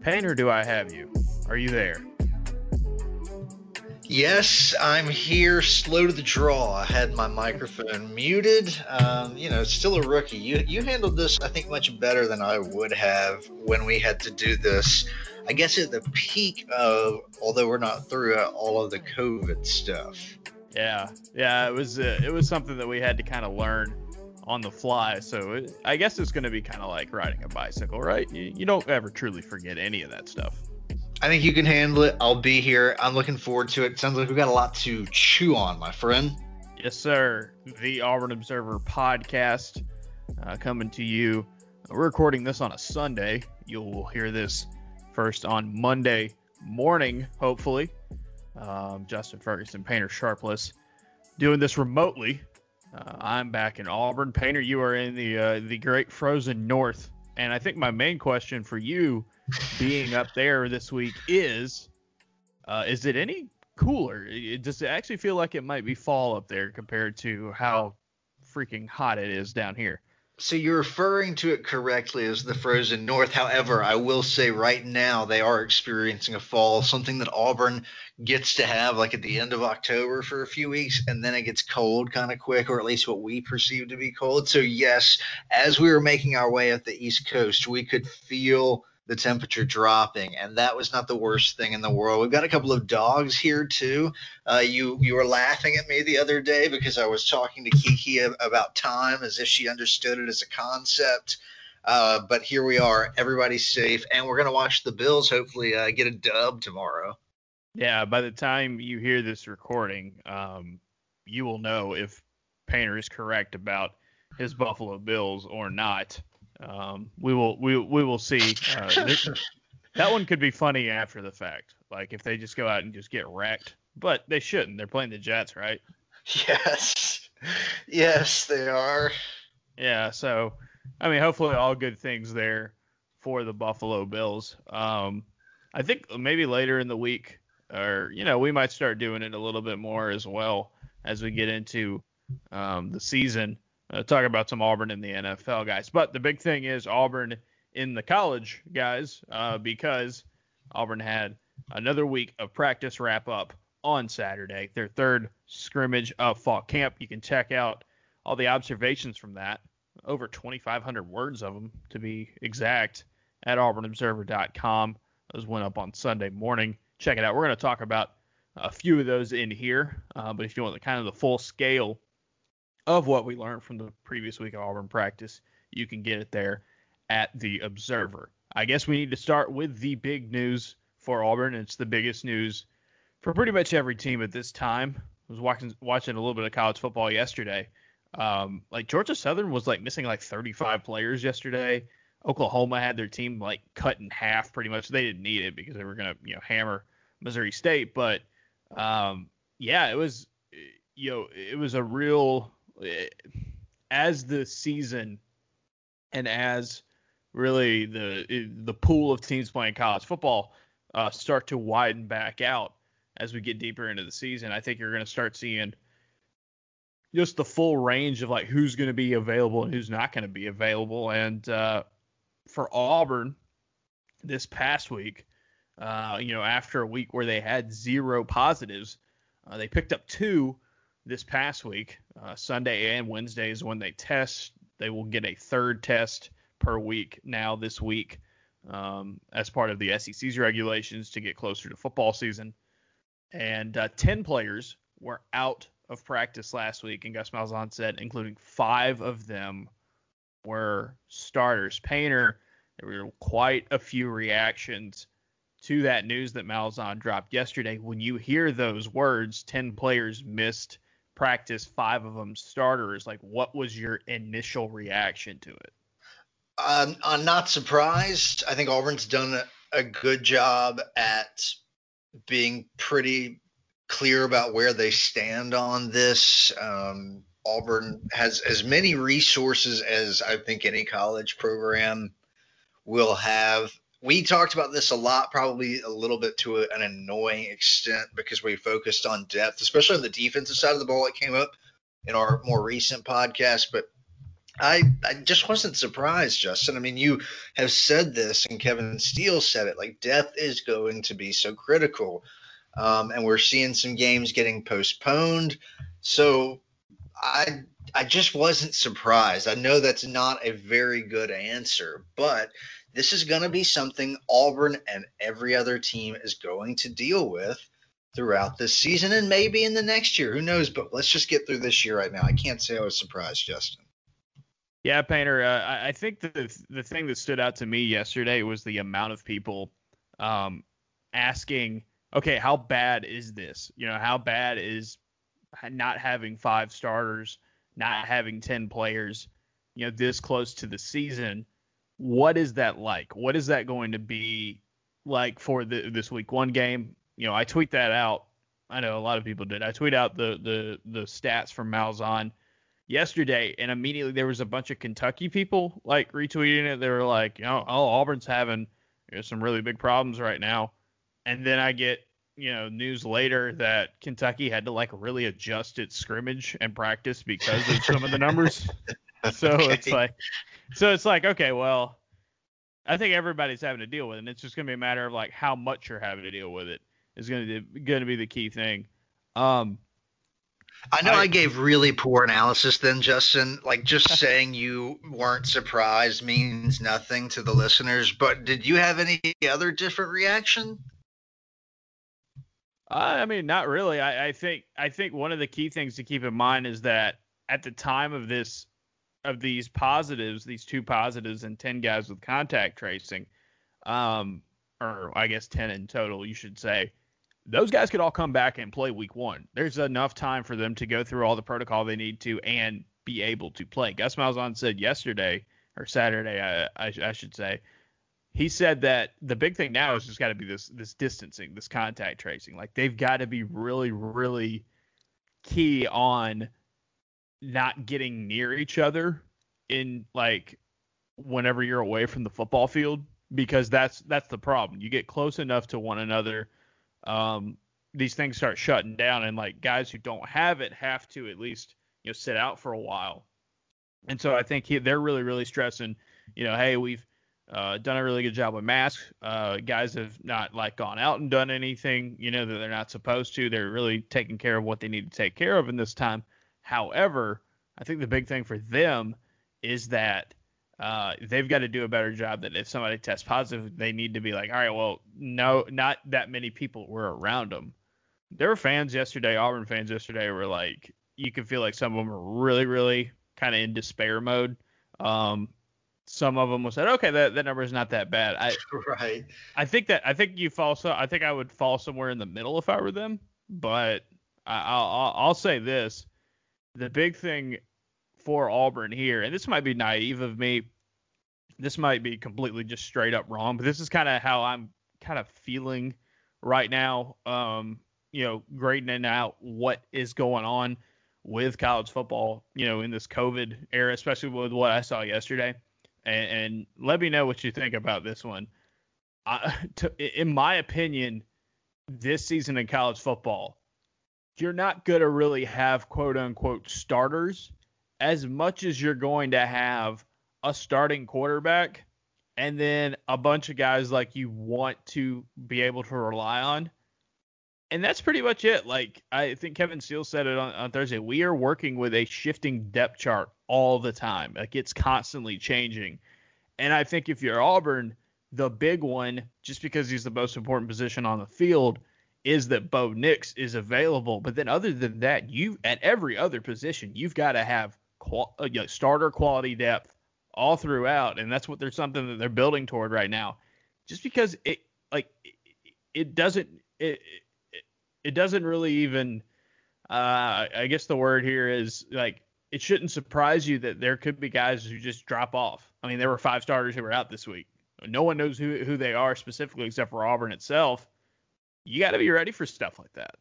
Painter, do I have you? Are you there? Yes, I'm here, slow to the draw. I had my microphone muted. Um, you know, still a rookie. You you handled this, I think, much better than I would have when we had to do this. I guess at the peak of, although we're not through all of the COVID stuff. Yeah, yeah, it was uh, it was something that we had to kind of learn on the fly. So it, I guess it's going to be kind of like riding a bicycle, right? You, you don't ever truly forget any of that stuff. I think you can handle it. I'll be here. I'm looking forward to it. Sounds like we've got a lot to chew on, my friend. Yes, sir. The Auburn Observer podcast uh, coming to you. We're recording this on a Sunday. You'll hear this first on Monday morning, hopefully. Um, Justin Ferguson, Painter Sharpless, doing this remotely. Uh, I'm back in Auburn. Painter, you are in the uh, the great frozen north. And I think my main question for you being up there this week is uh, is it any cooler? Does it actually feel like it might be fall up there compared to how freaking hot it is down here? So you're referring to it correctly as the frozen north. However, I will say right now they are experiencing a fall, something that Auburn gets to have like at the end of October for a few weeks, and then it gets cold kind of quick, or at least what we perceive to be cold. So yes, as we were making our way up the East Coast, we could feel the temperature dropping, and that was not the worst thing in the world. We've got a couple of dogs here too. Uh, you you were laughing at me the other day because I was talking to Kiki about time as if she understood it as a concept. Uh, but here we are, everybody's safe, and we're gonna watch the Bills hopefully uh, get a dub tomorrow. Yeah, by the time you hear this recording, um, you will know if Painter is correct about his Buffalo Bills or not. Um, we will we we will see. Uh, that one could be funny after the fact, like if they just go out and just get wrecked. But they shouldn't. They're playing the Jets, right? Yes, yes, they are. Yeah. So, I mean, hopefully, all good things there for the Buffalo Bills. Um, I think maybe later in the week, or you know, we might start doing it a little bit more as well as we get into um, the season uh, talk about some Auburn in the NFL guys. But the big thing is Auburn in the college guys, uh, because Auburn had another week of practice wrap up on Saturday, their third scrimmage of fall camp. You can check out all the observations from that, over 2,500 words of them to be exact, at auburnobserver.com. Those went up on Sunday morning. Check it out. We're going to talk about a few of those in here, uh, but if you want the kind of the full scale of what we learned from the previous week of Auburn practice. You can get it there at the Observer. I guess we need to start with the big news for Auburn. It's the biggest news for pretty much every team at this time. I was watching watching a little bit of college football yesterday. Um, like Georgia Southern was like missing like 35 players yesterday. Oklahoma had their team like cut in half pretty much. They didn't need it because they were gonna you know hammer Missouri State. But um, yeah, it was you know it was a real as the season and as really the the pool of teams playing college football uh, start to widen back out as we get deeper into the season, I think you're going to start seeing just the full range of like who's going to be available and who's not going to be available. And uh, for Auburn this past week, uh, you know, after a week where they had zero positives, uh, they picked up two this past week. Uh, Sunday and Wednesday is when they test. They will get a third test per week now this week um, as part of the SEC's regulations to get closer to football season. And uh, 10 players were out of practice last week, and Gus Malzahn said, including five of them were starters. Painter, there were quite a few reactions to that news that Malzahn dropped yesterday. When you hear those words, 10 players missed practice, five of them starters. Like, what was your initial reaction to it? Um, I'm not surprised. I think Auburn's done a, a good job at being pretty clear about where they stand on this. Um, Auburn has as many resources as I think any college program will have we talked about this a lot, probably a little bit to an annoying extent because we focused on depth, especially on the defensive side of the ball. It came up in our more recent podcast, but I, I just wasn't surprised, Justin. I mean, you have said this, and Kevin Steele said it. Like, depth is going to be so critical, um, and we're seeing some games getting postponed. So, I I just wasn't surprised. I know that's not a very good answer, but this is going to be something Auburn and every other team is going to deal with throughout this season and maybe in the next year. Who knows? But let's just get through this year right now. I can't say I was surprised, Justin. Yeah, Painter. Uh, I think the the thing that stood out to me yesterday was the amount of people um, asking, okay, how bad is this? You know, how bad is not having five starters, not having ten players, you know, this close to the season? What is that like? What is that going to be like for the, this week one game? You know, I tweet that out. I know a lot of people did. I tweet out the the the stats from Malzahn yesterday, and immediately there was a bunch of Kentucky people like retweeting it. They were like, you know, oh, Auburn's having you know, some really big problems right now. And then I get, you know, news later that Kentucky had to like really adjust its scrimmage and practice because of some of the numbers. so okay. it's like, so it's like, okay, well, I think everybody's having to deal with it. And it's just going to be a matter of like how much you're having to deal with it is going to going to be the key thing. Um, I know I, I, gave really poor analysis then, Justin. Like just saying you weren't surprised means nothing to the listeners. But did you have any other different reaction? I mean, not really. I, I think I think one of the key things to keep in mind is that at the time of this of these positives, these two positives and ten guys with contact tracing, um, or I guess ten in total, you should say those guys could all come back and play week one. There's enough time for them to go through all the protocol they need to and be able to play. Gus Malzahn said yesterday or Saturday, I, I, I should say, he said that the big thing now is just got to be this this distancing, this contact tracing. Like they've got to be really, really key on not getting near each other in like whenever you're away from the football field because that's that's the problem. You get close enough to one another um, these things start shutting down, and like guys who don't have it have to at least you know sit out for a while. And so I think he, they're really really stressing, you know, hey, we've uh, done a really good job with masks. Uh, guys have not like gone out and done anything, you know, that they're not supposed to. They're really taking care of what they need to take care of in this time. However, I think the big thing for them is that uh, they've got to do a better job that if somebody tests positive, they need to be like, all right, well, no, not that many people were around them. There were fans yesterday, Auburn fans yesterday were like, you could feel like some of them were really, really kind of in despair mode. Um, some of them will say, okay, that, that number is not that bad. I, right. I think that, I think you fall so, I think I would fall somewhere in the middle if I were them, but I, I'll, I'll say this. The big thing for Auburn here, and this might be naive of me. This might be completely just straight up wrong, but this is kind of how I'm kind of feeling right now. Um, you know, grading out what is going on with college football, you know, in this COVID era, especially with what I saw yesterday. And, and let me know what you think about this one. I, to, in my opinion, this season in college football, you're not going to really have quote unquote starters as much as you're going to have a starting quarterback and then a bunch of guys like you want to be able to rely on. And that's pretty much it. Like I think Kevin Steele said it on, on Thursday. We are working with a shifting depth chart all the time. Like it's constantly changing. And I think if you're Auburn, the big one, just because he's the most important position on the field, is that Bo Nix is available. But then other than that, you at every other position, you've got to have qual- uh, you know, starter quality depth all throughout, and that's what there's something that they're building toward right now. Just because it like it, doesn't it, it, it doesn't really even uh, I guess the word here is like it shouldn't surprise you that there could be guys who just drop off. I mean, there were five starters who were out this week. No one knows who who they are specifically except for Auburn itself. You got to be ready for stuff like that.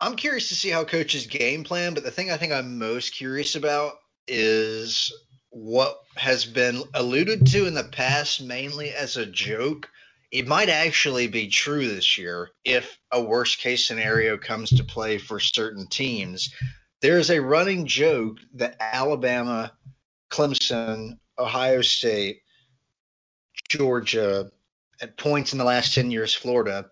I'm curious to see how coaches game plan, but the thing I think I'm most curious about is what has been alluded to in the past mainly as a joke. It might actually be true this year if a worst case scenario comes to play for certain teams. there's a running joke that Alabama, Clemson, Ohio State, Georgia, at points in the last 10 years, Florida,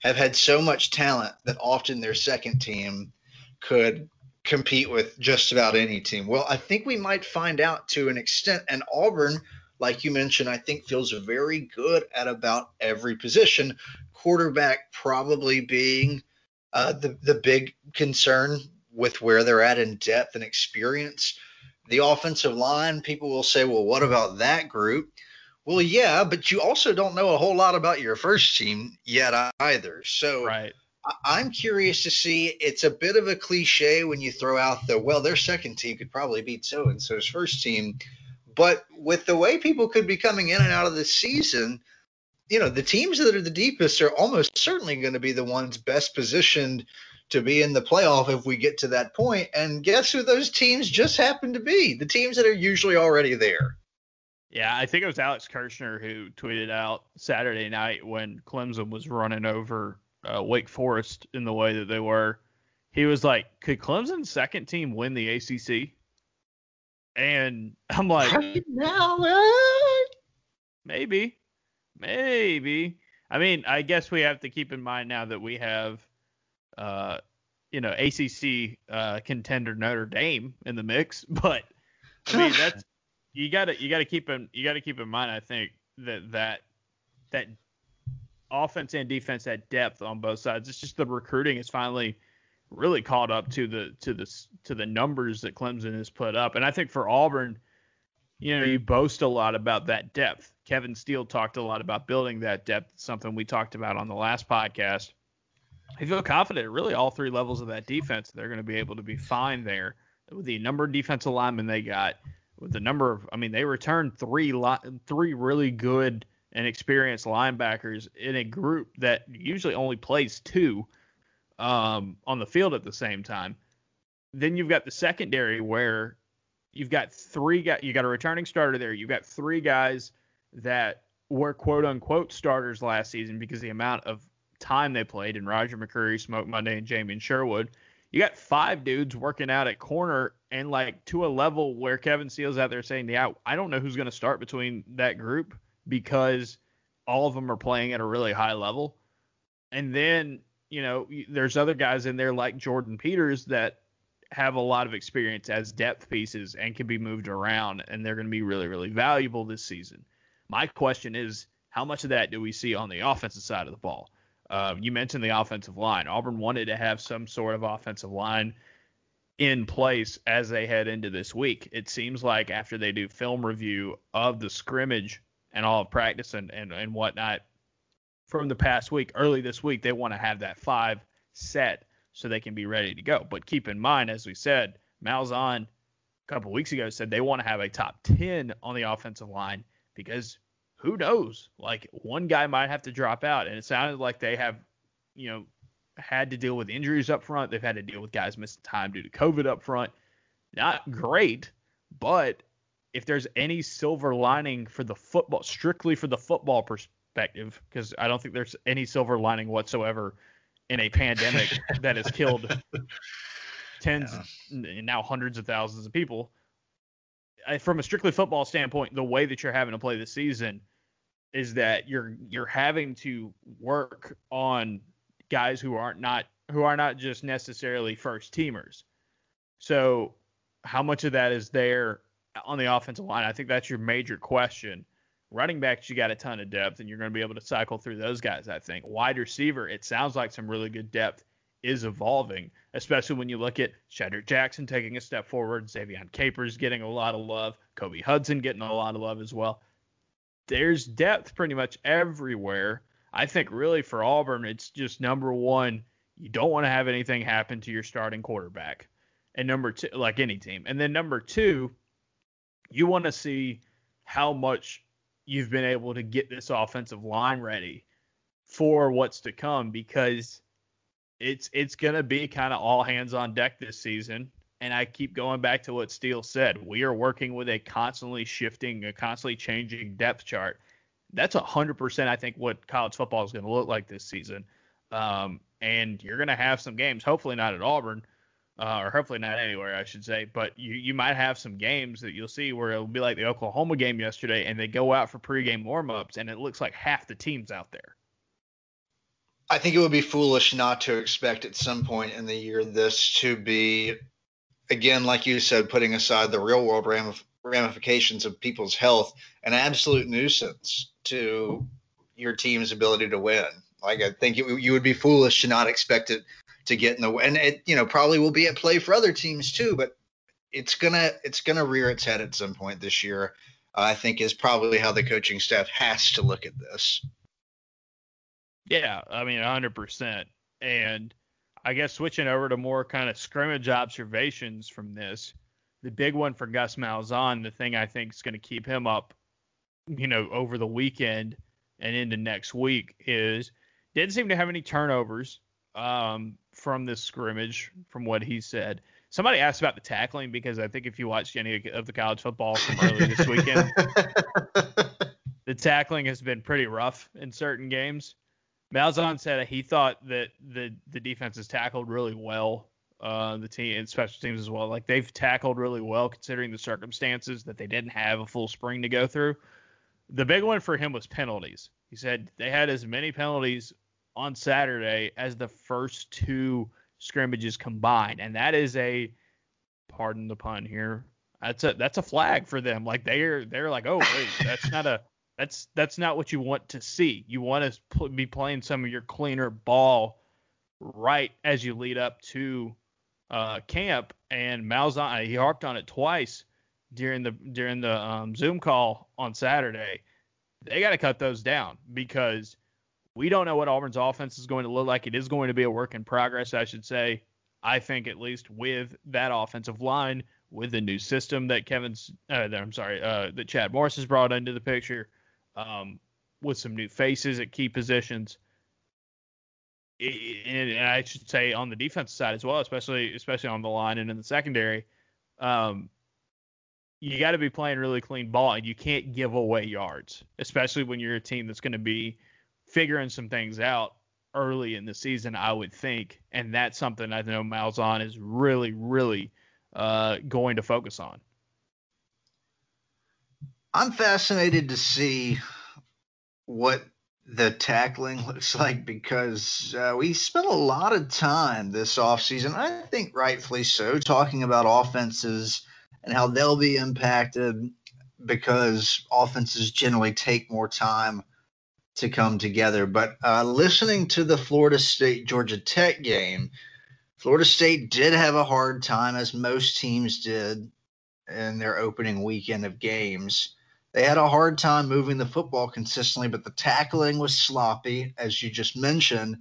have had so much talent that often their second team could compete with just about any team. Well, I think we might find out to an extent. And Auburn, like you mentioned, I think feels very good at about every position. Quarterback probably being uh, the the big concern with where they're at in depth and experience. The offensive line, people will say, well, what about that group? Well, yeah, but you also don't know a whole lot about your first team yet either. So right. I'm curious to see. It's a bit of a cliche when you throw out the well, their second team could probably beat so and so's first team, but with the way people could be coming in and out of the season, you know, the teams that are the deepest are almost certainly going to be the ones best positioned to be in the playoff if we get to that point. And guess who those teams just happen to be? The teams that are usually already there. Yeah, I think it was Alex Kirshner who tweeted out Saturday night when Clemson was running over uh, Wake Forest in the way that they were. He was like, "Could Clemson's second team win the ACC?" And I'm like, now, maybe, maybe. I mean, I guess we have to keep in mind now that we have, uh, you know, ACC uh, contender Notre Dame in the mix. But I mean, that's you gotta you gotta keep in you gotta keep in mind. I think that that that offense and defense that depth on both sides. It's just the recruiting is finally really caught up to the to the to the numbers that Clemson has put up. And I think for Auburn, you know, you boast a lot about that depth. Kevin Steele talked a lot about building that depth, something we talked about on the last podcast. I feel confident really all three levels of that defense they're going to be able to be fine there with the number of defensive linemen they got, with the number of I mean they returned three three really good and experienced linebackers in a group that usually only plays two um, on the field at the same time. Then you've got the secondary where you've got three guys, you got a returning starter there. You've got three guys that were quote unquote starters last season because the amount of time they played in Roger McCreary, Smoke Monday, and Jamien Sherwood. You got five dudes working out at corner and like to a level where Kevin Steele's out there saying, Yeah, I don't know who's going to start between that group because all of them are playing at a really high level. And then, you know, there's other guys in there like Jordyn Peters that have a lot of experience as depth pieces and can be moved around, and they're going to be really, really valuable this season. My question is, how much of that do we see on the offensive side of the ball? Uh, you mentioned the offensive line. Auburn wanted to have some sort of offensive line in place as they head into this week. It seems like after they do film review of the scrimmage and all of practice and, and, and whatnot from the past week, early this week, they want to have that five set so they can be ready to go. But keep in mind, as we said, Malzahn a couple weeks ago said they want to have a top 10 on the offensive line because who knows? Like one guy might have to drop out. And it sounded like they have, you know, had to deal with injuries up front. They've had to deal with guys missing time due to COVID up front. Not great, but if there's any silver lining for the football, strictly for the football perspective, because I don't think there's any silver lining whatsoever in a pandemic that has killed tens yeah. and now hundreds of thousands of people. From a strictly football standpoint, the way that you're having to play the season is that you're you're having to work on guys who aren't not who are not just necessarily first teamers. So how much of that is there on the offensive line. I think that's your major question. Running backs, you got a ton of depth, and you're going to be able to cycle through those guys. I think wide receiver, it sounds like some really good depth is evolving, especially when you look at Shedrick Jackson taking a step forward, Ze'Vian Capers getting a lot of love, Kobe Hudson getting a lot of love as well. There's depth pretty much everywhere. I think really for Auburn, it's just number one, you don't want to have anything happen to your starting quarterback. And number two, like any team. And then number two, you want to see how much you've been able to get this offensive line ready for what's to come because it's it's gonna be kind of all hands on deck this season. And I keep going back to what Steele said. We are working with a constantly shifting, a constantly changing depth chart. That's hundred percent, I think, what college football is going to look like this season. Um, and you're going to have some games, hopefully not at Auburn, uh, or hopefully not anywhere, I should say. But you you might have some games that you'll see where it'll be like the Oklahoma game yesterday, and they go out for pregame warmups, and it looks like half the team's out there. I think it would be foolish not to expect at some point in the year this to be, again, like you said, putting aside the real world ramifications of people's health, an absolute nuisance to your team's ability to win. Like I think it, you would be foolish to not expect it to get in the way, and it you know probably will be at play for other teams too. But it's gonna it's gonna rear its head at some point this year. I think is probably how the coaching staff has to look at this. Yeah, I mean, 100%. And I guess switching over to more kind of scrimmage observations from this, the big one for Gus Malzahn, the thing I think is going to keep him up, you know, over the weekend and into next week is didn't seem to have any turnovers um, from this scrimmage, from what he said. Somebody asked about the tackling because I think if you watched any of the college football from early this weekend, the tackling has been pretty rough in certain games. Malzahn said he thought that the the defense has tackled really well. Uh, the team and special teams as well. Like they've tackled really well considering the circumstances that they didn't have a full spring to go through. The big one for him was penalties. He said they had as many penalties on Saturday as the first two scrimmages combined, and that is a pardon the pun here. That's a that's a flag for them. Like they're they're like, oh wait, that's not a that's that's not what you want to see. You want to be playing some of your cleaner ball right as you lead up to uh, camp. And Malzahn he harped on it twice during the during the um, Zoom call on Saturday. They got to cut those down because we don't know what Auburn's offense is going to look like. It is going to be a work in progress, I should say. I think at least with that offensive line, with the new system that Kevin's, uh, I'm sorry, uh, that Chad Morris has brought into the picture, um, with some new faces at key positions. And I should say on the defensive side as well, especially especially on the line and in the secondary, um, you got to be playing really clean ball, and you can't give away yards, especially when you're a team that's going to be figuring some things out early in the season. I would think, and that's something I know Malzahn is really, really uh, going to focus on. I'm fascinated to see what the tackling looks like because uh, we spent a lot of time this offseason, I think rightfully so, talking about offenses and how they'll be impacted because offenses generally take more time to come together. But uh, listening to the Florida State Georgia Tech game, Florida State did have a hard time, as most teams did in their opening weekend of games. They had a hard time moving the football consistently, but the tackling was sloppy, as you just mentioned,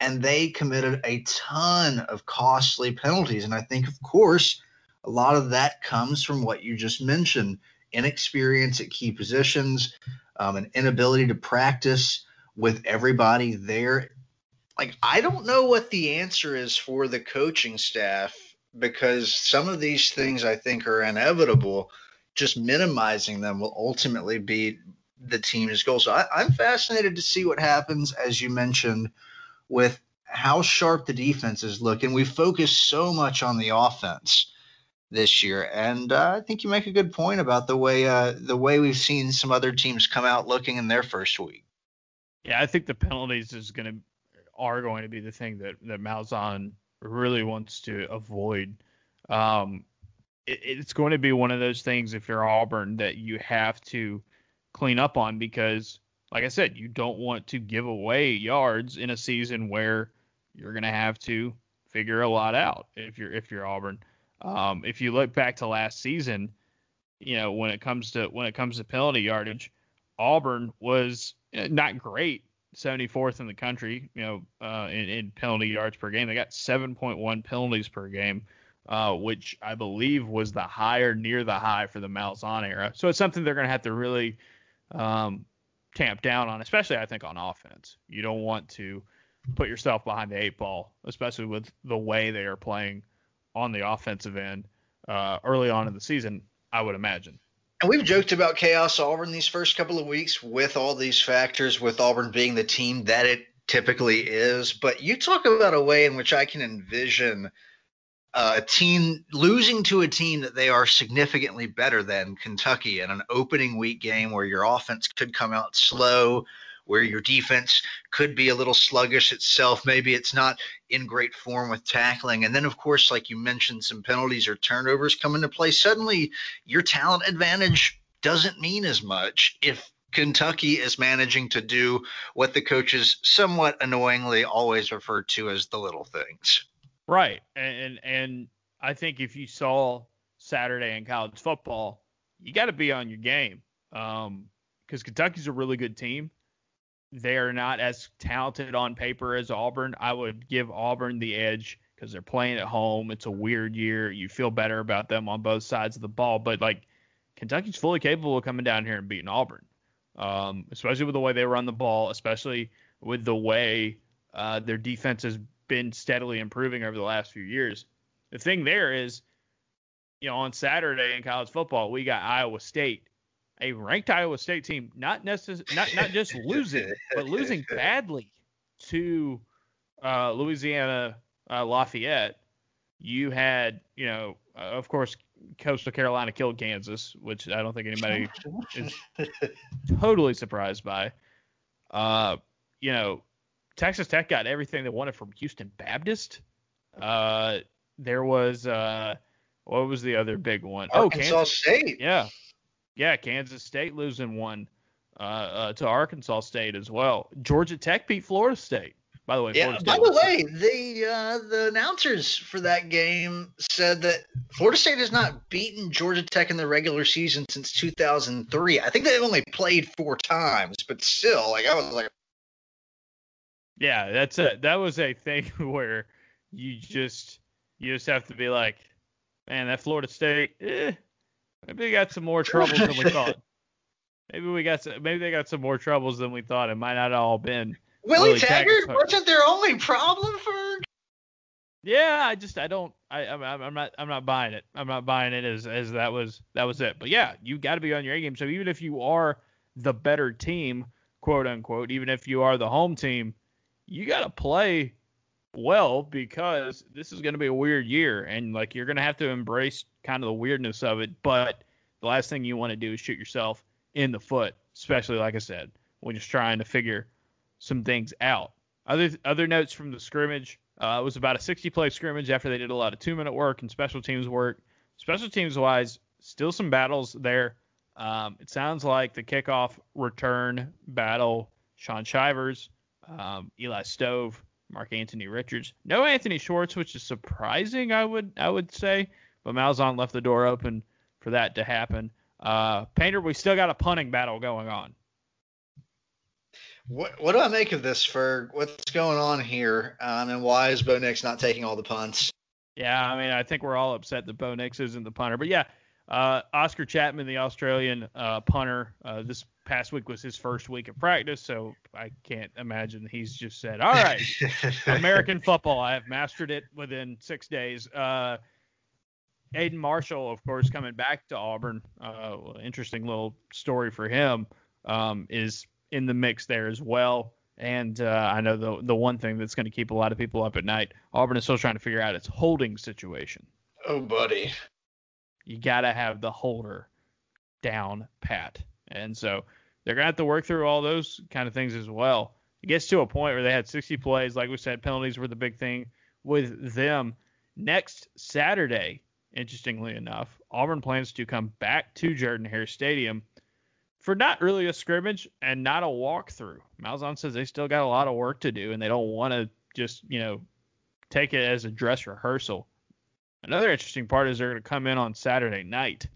and they committed a ton of costly penalties. And I think, of course, a lot of that comes from what you just mentioned inexperience at key positions, um, an inability to practice with everybody there. Like, I don't know what the answer is for the coaching staff because some of these things I think are inevitable just minimizing them will ultimately be the team's goal. So I, am fascinated to see what happens, as you mentioned, with how sharp the defenses look. And we focus so much on the offense this year, and uh, I think you make a good point about the way uh, the way we've seen some other teams come out looking in their first week. Yeah, I think the penalties is going to are going to be the thing that that Malzahn really wants to avoid. Um, it, it's going to be one of those things if you're Auburn that you have to clean up on because, like I said, you don't want to give away yards in a season where you're going to have to figure a lot out if you're if you're Auburn. Um, if you look back to last season, you know when it comes to when it comes to penalty yardage, Auburn was eh, not great, 74th in the country, you know, uh, in, in penalty yards per game. They got 7.1 penalties per game uh, which I believe was the high or near the high for the Malzahn era. So it's something they're going to have to really um, tamp down on, especially I think on offense. You don't want to put yourself behind the eight ball, especially with the way they are playing on the offensive end uh, early on in the season. I would imagine. And we've joked about chaos Auburn these first couple of weeks with all these factors, with Auburn being the team that it typically is. But you talk about a way in which I can envision a team losing to a team that they are significantly better than Kentucky in an opening week game where your offense could come out slow, where your defense could be a little sluggish itself. Maybe it's not in great form with tackling. And then, of course, like you mentioned, some penalties or turnovers come into play. Suddenly, your talent advantage doesn't mean as much if Kentucky is managing to do what the coaches somewhat annoyingly always refer to as the little things. Right. And and I think if you saw Saturday in college football, you got to be on your game. Um, because Kentucky's a really good team. They are not as talented on paper as Auburn. I would give Auburn the edge because they're playing at home. It's a weird year. You feel better about them on both sides of the ball. But like Kentucky's fully capable of coming down here and beating Auburn, um, especially with the way they run the ball, especially with the way uh, their defense has been steadily improving over the last few years. The thing there is, you know, on Saturday in college football, we got Iowa State, a ranked Iowa State team, not necess- not not just losing, but losing badly to uh, Louisiana uh, Lafayette. You had, you know, uh, of course, Coastal Carolina killed Kansas, which I don't think anybody is totally surprised by. Uh, you know, Texas Tech got everything they wanted from Houston Baptist. Uh, there was uh, what was the other big one? Oh, Arkansas oh, Kansas State. Yeah, yeah, Kansas State losing one uh, uh, to Arkansas State as well. Georgia Tech beat Florida State. By the way, yeah. By the way, the uh, the announcers for that game said that Florida State has not beaten Georgia Tech in the regular season since 2003. I think they've only played four times, but still, like I was like, yeah, that's a that was a thing where you just you just have to be like, man, that Florida State, eh, maybe they got some more troubles than we thought. Maybe we got some, maybe they got some more troubles than we thought. It might not all been Willie, Willie Taggart, Taggart wasn't their only problem for. Yeah, I just I don't I I'm, I'm not I'm not buying it. I'm not buying it as as that was that was it. But yeah, you got to be on your A game. So even if you are the better team, quote unquote, even if you are the home team, you got to play well because this is going to be a weird year and like you're going to have to embrace kind of the weirdness of it but the last thing you want to do is shoot yourself in the foot especially like i said when you're trying to figure some things out. Other other notes from the scrimmage uh, it was about a 60 play scrimmage after they did a lot of two minute work and special teams work. Special teams wise still some battles there. Um, it sounds like the kickoff return battle Shaun Shivers um, Eli Stove, Mark-Antony Richards. No Anthony Schwartz, which is surprising, I would I would say, but Malzahn left the door open for that to happen. Uh, Painter, we still got a punting battle going on. What what do I make of this, Ferg? What's going on here? Um, and why is Bo Nix not taking all the punts? Yeah, I mean, I think we're all upset that Bo Nix isn't the punter, but yeah, uh, Oscar Chapman, the Australian uh, punter, uh, this past week was his first week of practice, so I can't imagine he's just said, "All right, American football, I have mastered it within six days." Uh, Aidan Marshall, of course, coming back to Auburn. Uh, interesting little story for him um, is in the mix there as well. And uh, I know the the one thing that's going to keep a lot of people up at night. Auburn is still trying to figure out its holding situation. Oh, buddy you got to have the holder down pat. And so they're to have to work through all those kind of things as well. It gets to a point where they had 60 plays. Like we said, penalties were the big thing with them. Next Saturday, interestingly enough, Auburn plans to come back to Jordan Hare Stadium for not really a scrimmage and not a walkthrough. Malzahn says they still got a lot of work to do and they don't want to just, you know, take it as a dress rehearsal. Another interesting part is they're going to come in on Saturday night.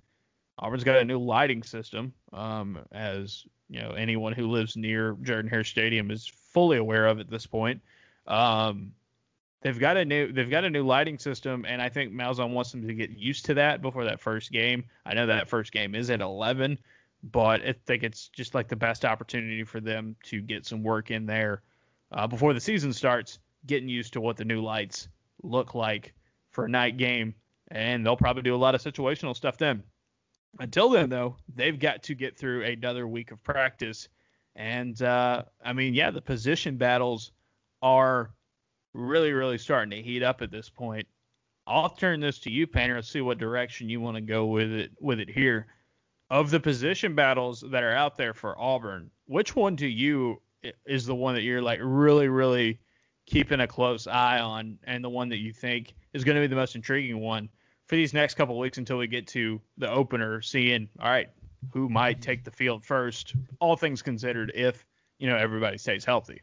Auburn's got a new lighting system, um, as you know anyone who lives near Jordan Hare Stadium is fully aware of at this point. Um, they've got a new they've got a new lighting system, and I think Malzahn wants them to get used to that before that first game. I know that first game is at 11, but I think it's just like the best opportunity for them to get some work in there uh, before the season starts, getting used to what the new lights look like for a night game, and they'll probably do a lot of situational stuff then. Until then, though, they've got to get through another week of practice. And uh, I mean, yeah, the position battles are really, really starting to heat up at this point. I'll turn this to you, Painter, and see what direction you want to go with it with it here. Of the position battles that are out there for Auburn, which one to you is the one that you're like really, really keeping a close eye on, and the one that you think is going to be the most intriguing one for these next couple weeks until we get to the opener, seeing all right who might take the field first, all things considered, if you know everybody stays healthy.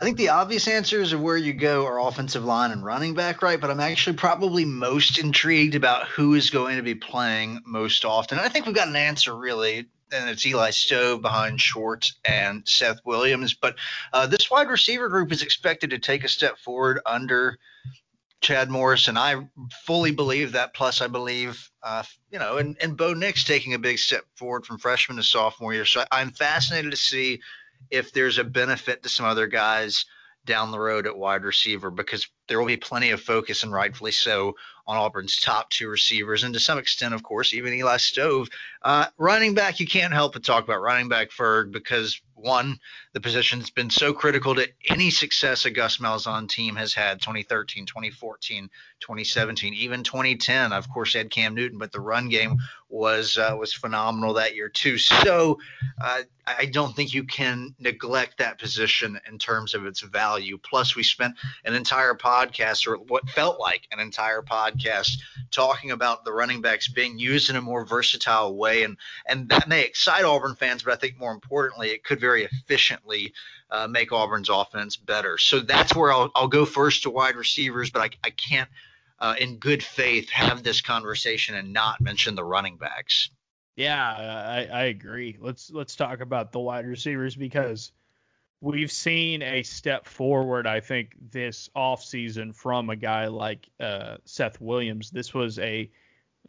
I think the obvious answers of where you go are offensive line and running back, right? But I'm actually probably most intrigued about who is going to be playing most often. I think we've got an answer really, and it's Eli Stove behind Schwartz and Seth Williams. But uh, this wide receiver group is expected to take a step forward under Chad Morris, and I fully believe that. Plus, I believe, uh, you know, and, and Bo Nix taking a big step forward from freshman to sophomore year. So I'm fascinated to see if there's a benefit to some other guys down the road at wide receiver because there will be plenty of focus and rightfully so on Auburn's top two receivers and to some extent, of course, even Eli Stove. Uh, running back, you can't help but talk about running back Ferg because one, the position that's been so critical to any success a Gus Malzahn team has had 2013, 2014, 2017, even 2010. Of course, had Cam Newton, but the run game was uh, was phenomenal that year too. So uh, I don't think you can neglect that position in terms of its value. Plus, we spent an entire podcast, or what felt like an entire podcast, talking about the running backs being used in a more versatile way, and and that may excite Auburn fans, but I think more importantly, it could very efficiently uh, make Auburn's offense better. So that's where I'll, I'll go first to wide receivers, but I, I can't, uh, in good faith, have this conversation and not mention the running backs. Yeah, I, I agree. Let's let's talk about the wide receivers because we've seen a step forward, I think, this offseason from a guy like uh, Seth Williams. This was a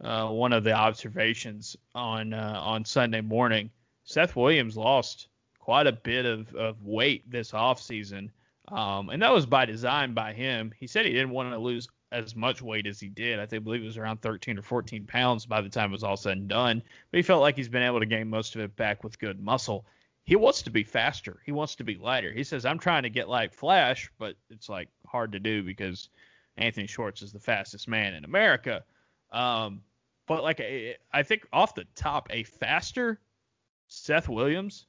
uh, one of the observations on uh, on Sunday morning. Seth Williams lost quite a bit of, of weight this offseason. Um, and that was by design by him. He said he didn't want to lose as much weight as he did. I think I believe it was around 13 or 14 pounds by the time it was all said and done. But he felt like he's been able to gain most of it back with good muscle. He wants to be faster. He wants to be lighter. He says, I'm trying to get like Flash, but it's like hard to do because Anthony Schwartz is the fastest man in America. Um, but like I think off the top, a faster Seth Williams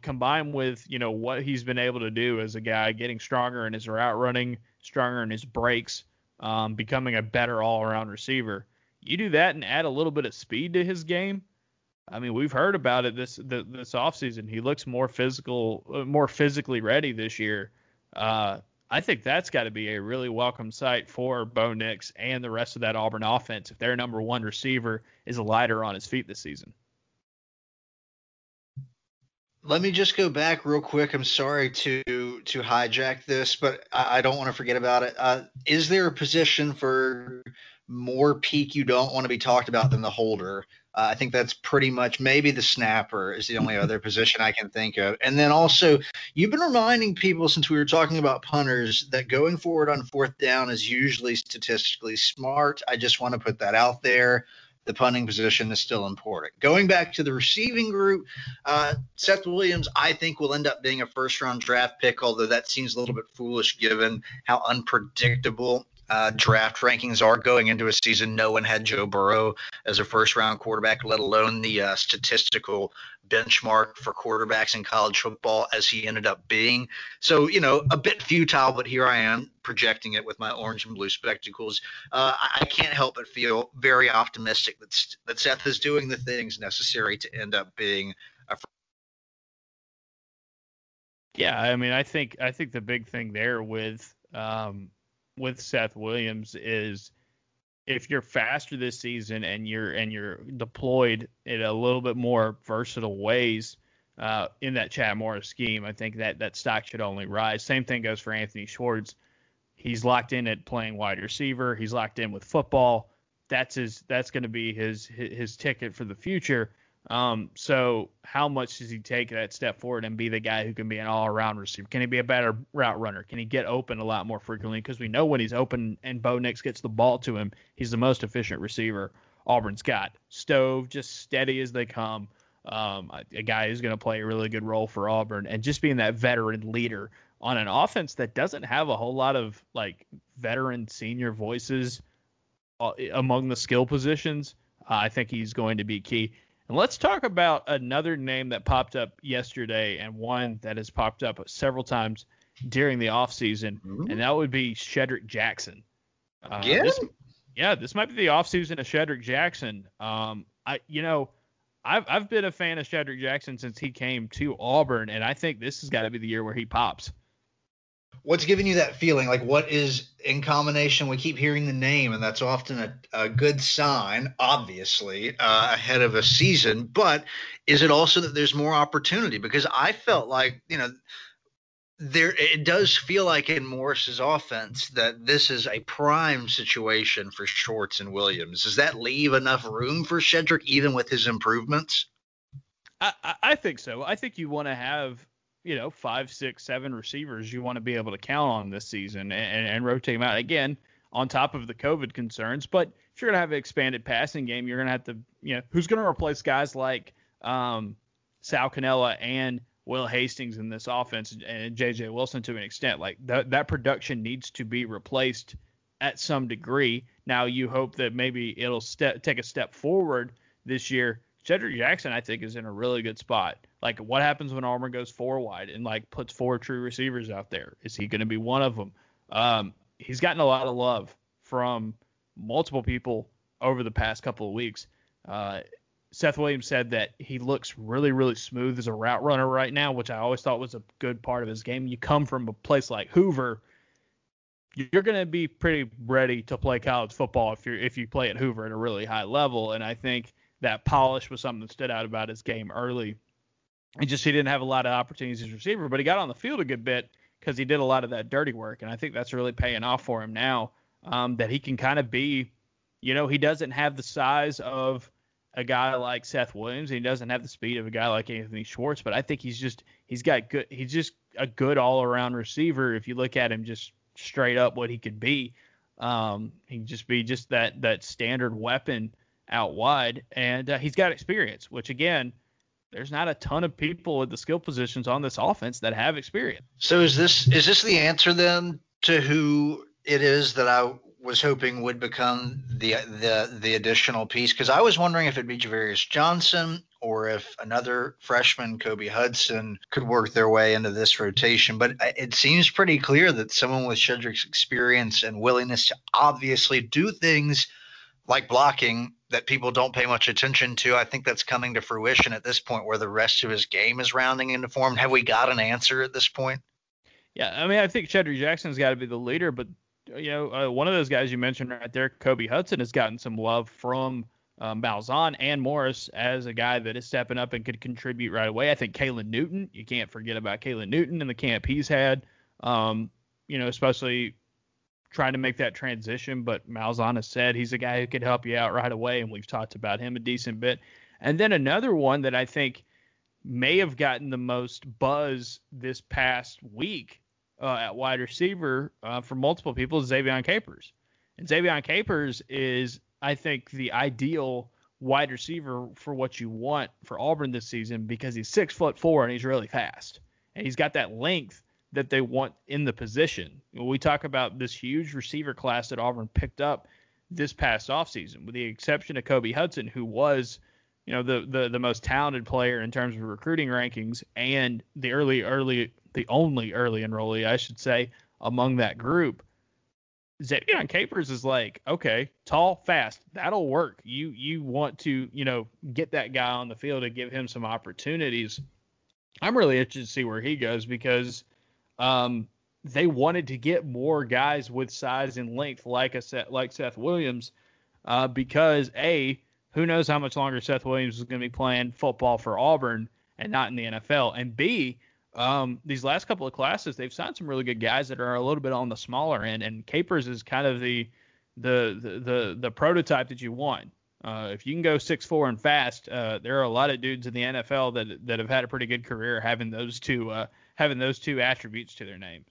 combined with you know what he's been able to do as a guy, getting stronger in his route running, stronger in his breaks, um, becoming a better all-around receiver. You do that and add a little bit of speed to his game. I mean, we've heard about it this the, this offseason. He looks more physical, uh, more physically ready this year. Uh, I think that's got to be a really welcome sight for Bo Nix and the rest of that Auburn offense if their number one receiver is lighter on his feet this season. Let me just go back real quick. I'm sorry to to hijack this, but I, I don't want to forget about it. Uh, is there a position for more peak you don't want to be talked about than the holder? Uh, I think that's pretty much maybe the snapper is the only other position I can think of. And then also, you've been reminding people since we were talking about punters that going forward on fourth down is usually statistically smart. I just want to put that out there the punting position is still important. Going back to the receiving group, uh, Seth Williams, I think, will end up being a first round draft pick, although that seems a little bit foolish given how unpredictable uh, draft rankings are going into a season. No one had Joe Burrow as a first round quarterback, let alone the uh, statistical benchmark for quarterbacks in college football as he ended up being. So, you know, a bit futile, but here I am projecting it with my orange and blue spectacles. Uh, I can't help but feel very optimistic that, that Seth is doing the things necessary to end up being a. Yeah, I mean, I think I think the big thing there with um, with Seth Williams is if you're faster this season and you're and you're deployed in a little bit more versatile ways uh, in that Chad Morris scheme, I think that that stock should only rise. Same thing goes for Anthony Schwartz. He's locked in at playing wide receiver. He's locked in with football. That's his. That's going to be his his ticket for the future. Um, so how much does he take that step forward and be the guy who can be an all-around receiver? Can he be a better route runner? Can he get open a lot more frequently? Because we know when he's open and Bo Nix gets the ball to him, he's the most efficient receiver Auburn's got. Stove, just steady as they come. Um, a guy who's going to play a really good role for Auburn and just being that veteran leader on an offense that doesn't have a whole lot of like veteran senior voices uh, among the skill positions. Uh, I think he's going to be key. And let's talk about another name that popped up yesterday and one that has popped up several times during the offseason, mm-hmm. and that would be Shedrick Jackson. Uh, This, yeah, this might be the offseason of Shedrick Jackson. Um, I, you know, I've I've been a fan of Shedrick Jackson since he came to Auburn, and I think this has got to be the year where he pops. What's giving you that feeling? Like, what is in combination? We keep hearing the name, and that's often a, a good sign, obviously, uh, ahead of a season. But is it also that there's more opportunity? Because I felt like, you know, there it does feel like in Morris's offense that this is a prime situation for Schwartz and Williams. Does that leave enough room for Shedrick even with his improvements? I, I think so. I think you want to have you know five, six, seven receivers you want to be able to count on this season and, and rotate them out again on top of the COVID concerns. But if you're gonna have an expanded passing game, you're gonna have to you know who's gonna replace guys like um, Sal Cannella and Will Hastings in this offense and J.J. Wilson to an extent. Like that, that production needs to be replaced at some degree. Now you hope that maybe it'll step, take a step forward this year. Shedrick Jackson, I think, is in a really good spot. Like, what happens when Armour goes four wide and like puts four true receivers out there? Is he going to be one of them? Um, he's gotten a lot of love from multiple people over the past couple of weeks. Uh, Seth Williams said that he looks really, really smooth as a route runner right now, which I always thought was a good part of his game. You come from a place like Hoover, you're going to be pretty ready to play college football if you if you play at Hoover at a really high level. And I think that polish was something that stood out about his game early. And just he didn't have a lot of opportunities as receiver, but he got on the field a good bit because he did a lot of that dirty work, and I think that's really paying off for him now. Um, that he can kind of be, you know, he doesn't have the size of a guy like Seth Williams. and he doesn't have the speed of a guy like Anthony Schwartz, but I think he's just he's got good. He's just a good all around receiver. If you look at him just straight up, what he could be, um, he can just be just that that standard weapon out wide, and uh, he's got experience, which again. There's not a ton of people at the skill positions on this offense that have experience. So is this is this the answer then to who it is that I was hoping would become the the the additional piece because I was wondering if it'd be Ja'Varrius Johnson or if another freshman, Kobe Hudson, could work their way into this rotation. But it seems pretty clear that someone with Shedrick's experience and willingness to obviously do things like blocking that people don't pay much attention to. I think that's coming to fruition at this point where the rest of his game is rounding into form. Have we got an answer at this point? Yeah, I mean, I think Shedrick Jackson's got to be the leader, but you know, uh, one of those guys you mentioned right there, Kobe Hudson, has gotten some love from um, Malzahn and Morris as a guy that is stepping up and could contribute right away. I think Caylin Newton, you can't forget about Caylin Newton and the camp he's had, um, you know, especially trying to make that transition. But Malzahn has said he's a guy who could help you out right away, and we've talked about him a decent bit. And then another one that I think may have gotten the most buzz this past week uh, at wide receiver uh, for multiple people is Ze'Vian Capers. And Ze'Vian Capers is, I think, the ideal wide receiver for what you want for Auburn this season because he's six foot four and he's really fast. And he's got that length that they want in the position. When we talk about this huge receiver class that Auburn picked up this past offseason, with the exception of Kobe Hudson, who was, you know, the, the the most talented player in terms of recruiting rankings and the early early the only early enrollee, I should say, among that group. Ze'Vian Capers is like, okay, tall, fast, that'll work. You you want to, you know, get that guy on the field and give him some opportunities. I'm really interested to see where he goes because um, they wanted to get more guys with size and length like a set like Seth Williams, uh, because a who knows how much longer Seth Williams is going to be playing football for Auburn and not in the NFL, and b um, these last couple of classes, they've signed some really good guys that are a little bit on the smaller end, and Capers is kind of the the the the, the prototype that you want. Uh, if you can go six four and fast, uh, there are a lot of dudes in the NFL that that have had a pretty good career having those two uh, having those two attributes to their name.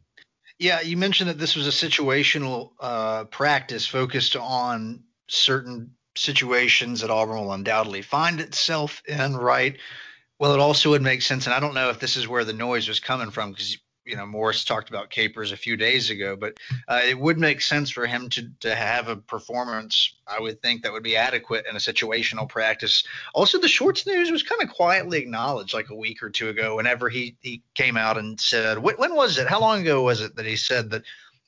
Yeah, you mentioned that this was a situational uh, practice focused on certain situations that Auburn will undoubtedly find itself in, right? Well, it also would make sense, and I don't know if this is where the noise was coming from because you know Morris talked about Capers a few days ago, but uh, it would make sense for him to to have a performance. I would think that would be adequate in a situational practice. Also, the Schwartz news was kind of quietly acknowledged like a week or two ago. Whenever he he came out and said, when, when was it? How long ago was it that he said that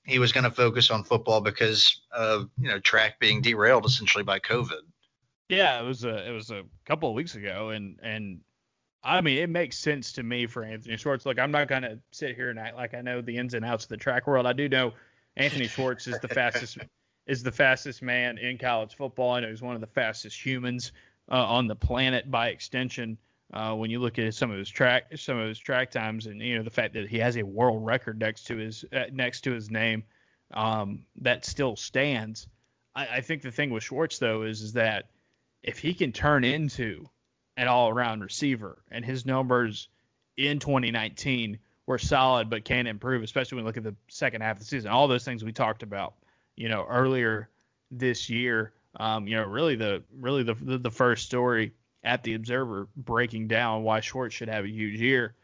he was going to focus on football because of you know track being derailed essentially by COVID? Yeah, it was a it was a couple of weeks ago, and and I mean, it makes sense to me for Anthony Schwartz. Look, I'm not going to sit here and act like I know the ins and outs of the track world. I do know Anthony Schwartz is the fastest is the fastest man in college football. I know he's one of the fastest humans uh, on the planet by extension. Uh, when you look at some of his track some of his track times, and you know the fact that he has a world record next to his uh, next to his name, um, that still stands. I, I think the thing with Schwartz though is is that if he can turn into an all around receiver, and his numbers in 2019 were solid but can improve, especially when you look at the second half of the season. All those things we talked about, you know, earlier this year. Um, you know, really the really the, the the first story at the Observer breaking down why Schwartz should have a huge year.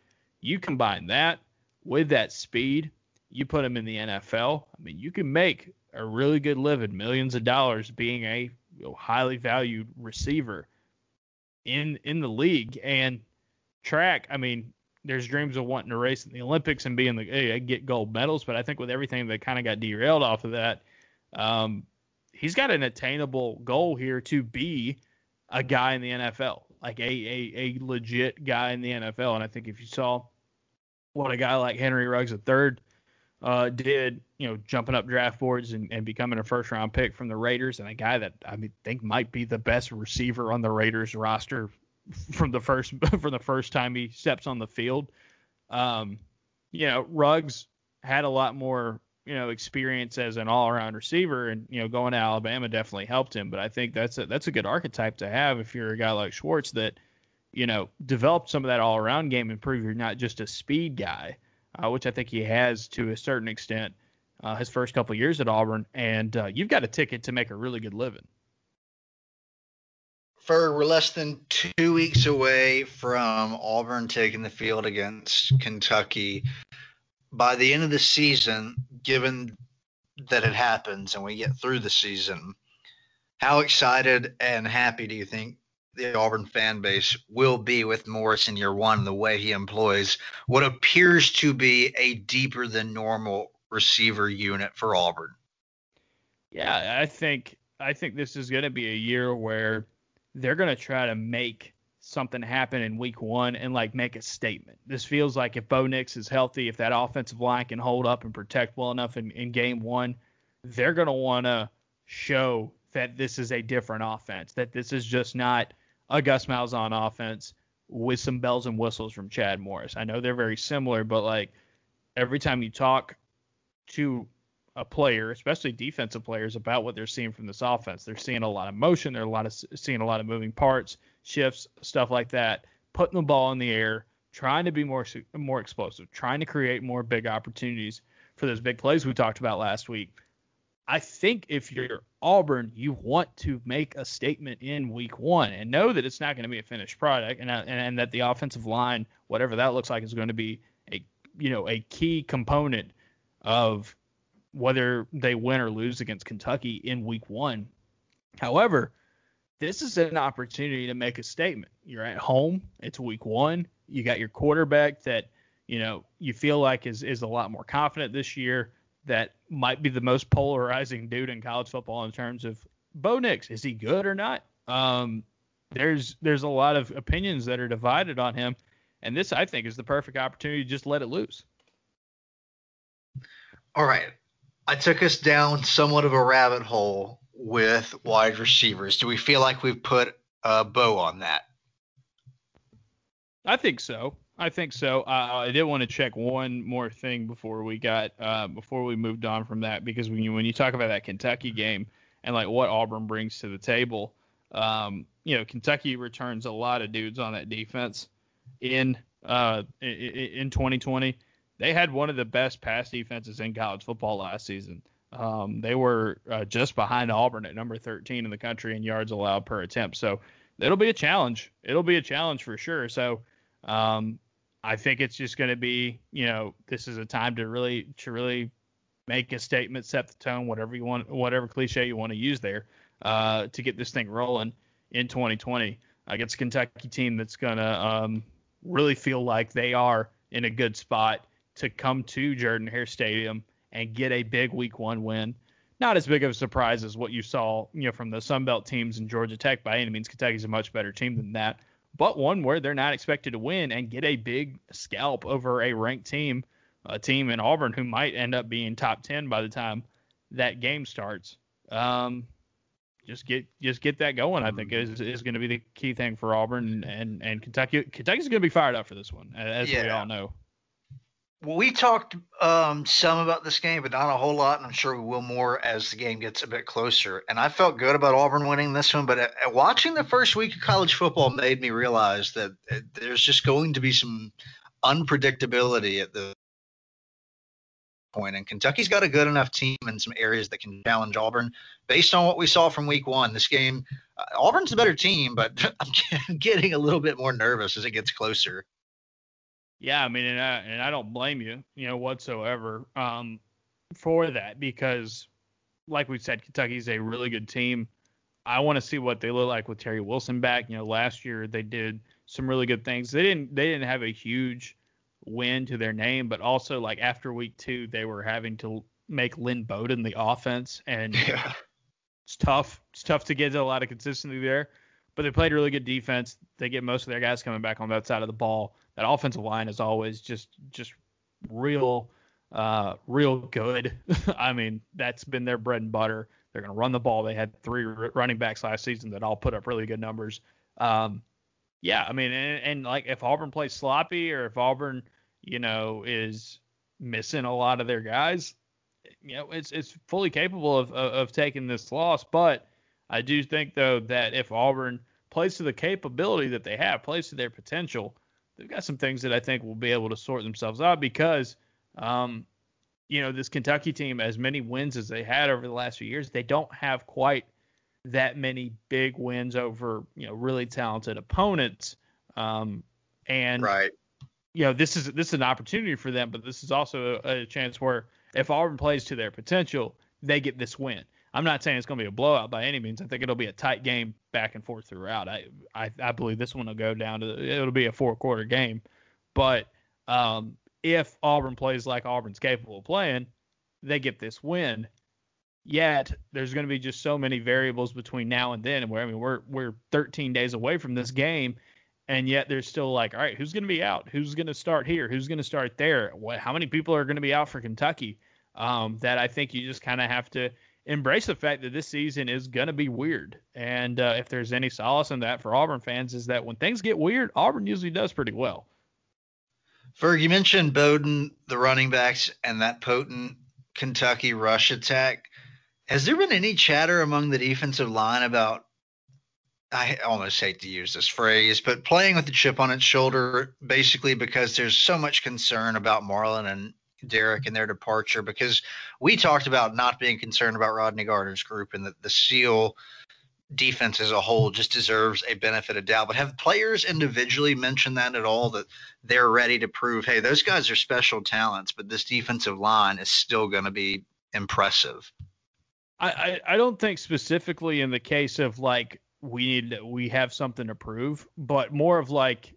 You combine that with that speed, you put him in the NFL. I mean, you can make a really good living, millions of dollars being a highly valued receiver in in the league and track. I mean, there's dreams of wanting to race in the Olympics and being the hey, get gold medals, but I think with everything that kind of got derailed off of that, um, he's got an attainable goal here to be a guy in the NFL, like a, a a legit guy in the NFL. And I think if you saw what a guy like Henry Ruggs III uh, did, you know, jumping up draft boards and, and becoming a first round pick from the Raiders, and a guy that I mean, think might be the best receiver on the Raiders roster from the first from the first time he steps on the field. Um, you know, Ruggs had a lot more you know experience as an all around receiver, and you know, going to Alabama definitely helped him. But I think that's a that's a good archetype to have if you're a guy like Schwartz that you know developed some of that all around game and prove you're not just a speed guy uh, which I think he has to a certain extent uh, his first couple years at Auburn, and uh, you've got a ticket to make a really good living. For we're less than two weeks away from Auburn taking the field against Kentucky. By the end of the season, given that it happens and we get through the season, how excited and happy do you think the Auburn fan base will be with Morris in year one, the way he employs what appears to be a deeper than normal receiver unit for Auburn. Yeah, I think I think this is going to be a year where they're going to try to make something happen in week one and like make a statement. This feels like if Bo Nix is healthy, if that offensive line can hold up and protect well enough in, in game one, they're going to want to show that this is a different offense, that this is just not a Gus Malzahn offense with some bells and whistles from Chad Morris. I know they're very similar, but like every time you talk to a player, especially defensive players, about what they're seeing from this offense, they're seeing a lot of motion, they're a lot of seeing a lot of moving parts, shifts, stuff like that, putting the ball in the air, trying to be more more explosive, trying to create more big opportunities for those big plays we talked about last week. I think if you're Auburn, you want to make a statement in week one and know that it's not going to be a finished product and, uh, and, and that the offensive line, whatever that looks like, is going to be a you know a key component of whether they win or lose against Kentucky in week one. However, this is an opportunity to make a statement. You're at home. It's week one. You got your quarterback that you know you feel like is is a lot more confident this year that might be the most polarizing dude in college football in terms of Bo Nix. Is he good or not? Um, there's there's a lot of opinions that are divided on him, and this I think is the perfect opportunity to just let it loose. All right, I took us down somewhat of a rabbit hole with wide receivers. Do we feel like we've put a bow on that? I think so. I think so. Uh, I did want to check one more thing before we got uh, before we moved on from that because when you when you talk about that Kentucky game and like what Auburn brings to the table, um, you know Kentucky returns a lot of dudes on that defense in uh, in, in 2020. They had one of the best pass defenses in college football last season. Um, they were uh, just behind Auburn at number 13 in the country in yards allowed per attempt. So it'll be a challenge. It'll be a challenge for sure. So um, I think it's just going to be, you know, this is a time to really to really make a statement, set the tone, whatever you want, whatever cliche you want to use there, uh, to get this thing rolling in 2020 against Kentucky team that's going to um, really feel like they are in a good spot to come to Jordan Hare Stadium and get a big Week One win. Not as big of a surprise as what you saw, you know, from the Sun Belt teams in Georgia Tech. By any means, Kentucky's a much better team than that but one where they're not expected to win and get a big scalp over a ranked team, a team in Auburn who might end up being top 10 by the time that game starts. Um, just get just get that going. I think is is going to be the key thing for Auburn and and Kentucky. Kentucky's going to be fired up for this one, as yeah. we all know. We talked um, some about this game, but not a whole lot, and I'm sure we will more as the game gets a bit closer. And I felt good about Auburn winning this one, but uh, watching the first week of college football made me realize that uh, there's just going to be some unpredictability at the point. And Kentucky's got a good enough team in some areas that can challenge Auburn. Based on what we saw from week one, this game, uh, Auburn's a better team, but I'm getting a little bit more nervous as it gets closer. Yeah, I mean, and I, and I don't blame you, you know, whatsoever um, for that because, like we said, Kentucky's a really good team. I want to see what they look like with Terry Wilson back. You know, last year they did some really good things. They didn't they didn't have a huge win to their name, but also like after week two they were having to make Lynn Bowden the offense, and yeah. it's tough. It's tough to get a lot of consistency there. But they played really good defense. They get most of their guys coming back on that side of the ball that offensive line is always just just real uh, real good. I mean, that's been their bread and butter. They're going to run the ball. They had three running backs last season that all put up really good numbers. Um, yeah, I mean, and, and, like if Auburn plays sloppy or if Auburn, you know, is missing a lot of their guys, you know, it's it's fully capable of, of, of taking this loss. But I do think though that if Auburn plays to the capability that they have, plays to their potential, they've got some things that I think will be able to sort themselves out because, um, you know, this Kentucky team, as many wins as they had over the last few years, they don't have quite that many big wins over, you know, really talented opponents. Um, and right. You know, this is this is an opportunity for them, but this is also a, a chance where if Auburn plays to their potential, they get this win. I'm not saying it's going to be a blowout by any means. I think it'll be a tight game back and forth throughout. I I, I believe this one will go down to it'll be a four quarter game, but um, if Auburn plays like Auburn's capable of playing, they get this win. Yet there's going to be just so many variables between now and then. Where I mean we're we're 13 days away from this game, and yet there's still like, all right, who's going to be out? Who's going to start here? Who's going to start there? What? How many people are going to be out for Kentucky? Um, that I think you just kind of have to embrace the fact that this season is going to be weird. And uh, if there's any solace in that for Auburn fans, is that when things get weird, Auburn usually does pretty well. Ferg, you mentioned Bowden, the running backs, and that potent Kentucky rush attack. Has there been any chatter among the defensive line about? I almost hate to use this phrase, but playing with the chip on its shoulder, basically because there's so much concern about Marlon and Derrick and their departure because we talked about not being concerned about Rodney Garner's group and that the Steele defense as a whole just deserves a benefit of doubt. But have players individually mentioned that at all that they're ready to prove, hey, those guys are special talents, but this defensive line is still going to be impressive? I, I, I don't think specifically in the case of like we need we have something to prove, but more of like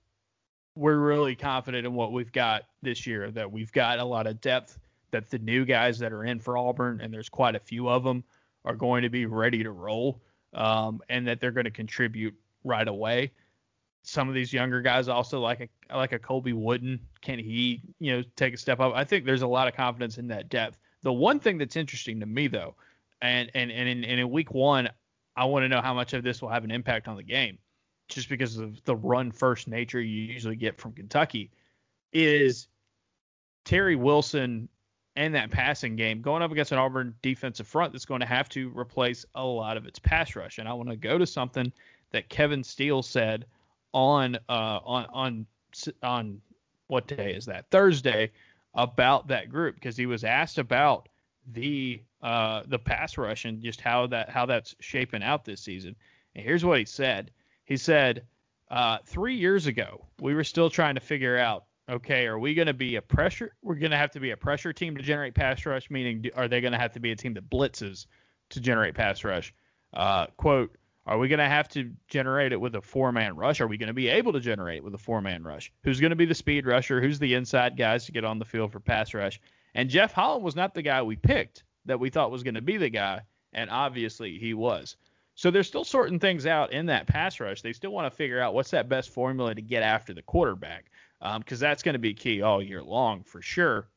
we're really confident in what we've got this year. That we've got a lot of depth. That the new guys that are in for Auburn, and there's quite a few of them, are going to be ready to roll, um, and that they're going to contribute right away. Some of these younger guys also like a like a Colby Wooden. Can he, you know, take a step up? I think there's a lot of confidence in that depth. The one thing that's interesting to me though, and and and in, and in week one, I want to know how much of this will have an impact on the game just because of the run first nature you usually get from Kentucky, is Terry Wilson and that passing game going up against an Auburn defensive front that's going to have to replace a lot of its pass rush. And I want to go to something that Kevin Steele said on uh, on on on what day is that Thursday about that group because he was asked about the uh, the pass rush and just how that how that's shaping out this season. And here's what he said. He said, uh, three years ago, we were still trying to figure out okay, are we going to be a pressure? We're going to have to be a pressure team to generate pass rush, meaning are they going to have to be a team that blitzes to generate pass rush? Uh, quote, are we going to have to generate it with a four man rush? Are we going to be able to generate it with a four man rush? Who's going to be the speed rusher? Who's the inside guys to get on the field for pass rush? And Jeff Holland was not the guy we picked that we thought was going to be the guy, and obviously he was. So they're still sorting things out in that pass rush. They still want to figure out what's that best formula to get after the quarterback, because um, that's going to be key all year long for sure,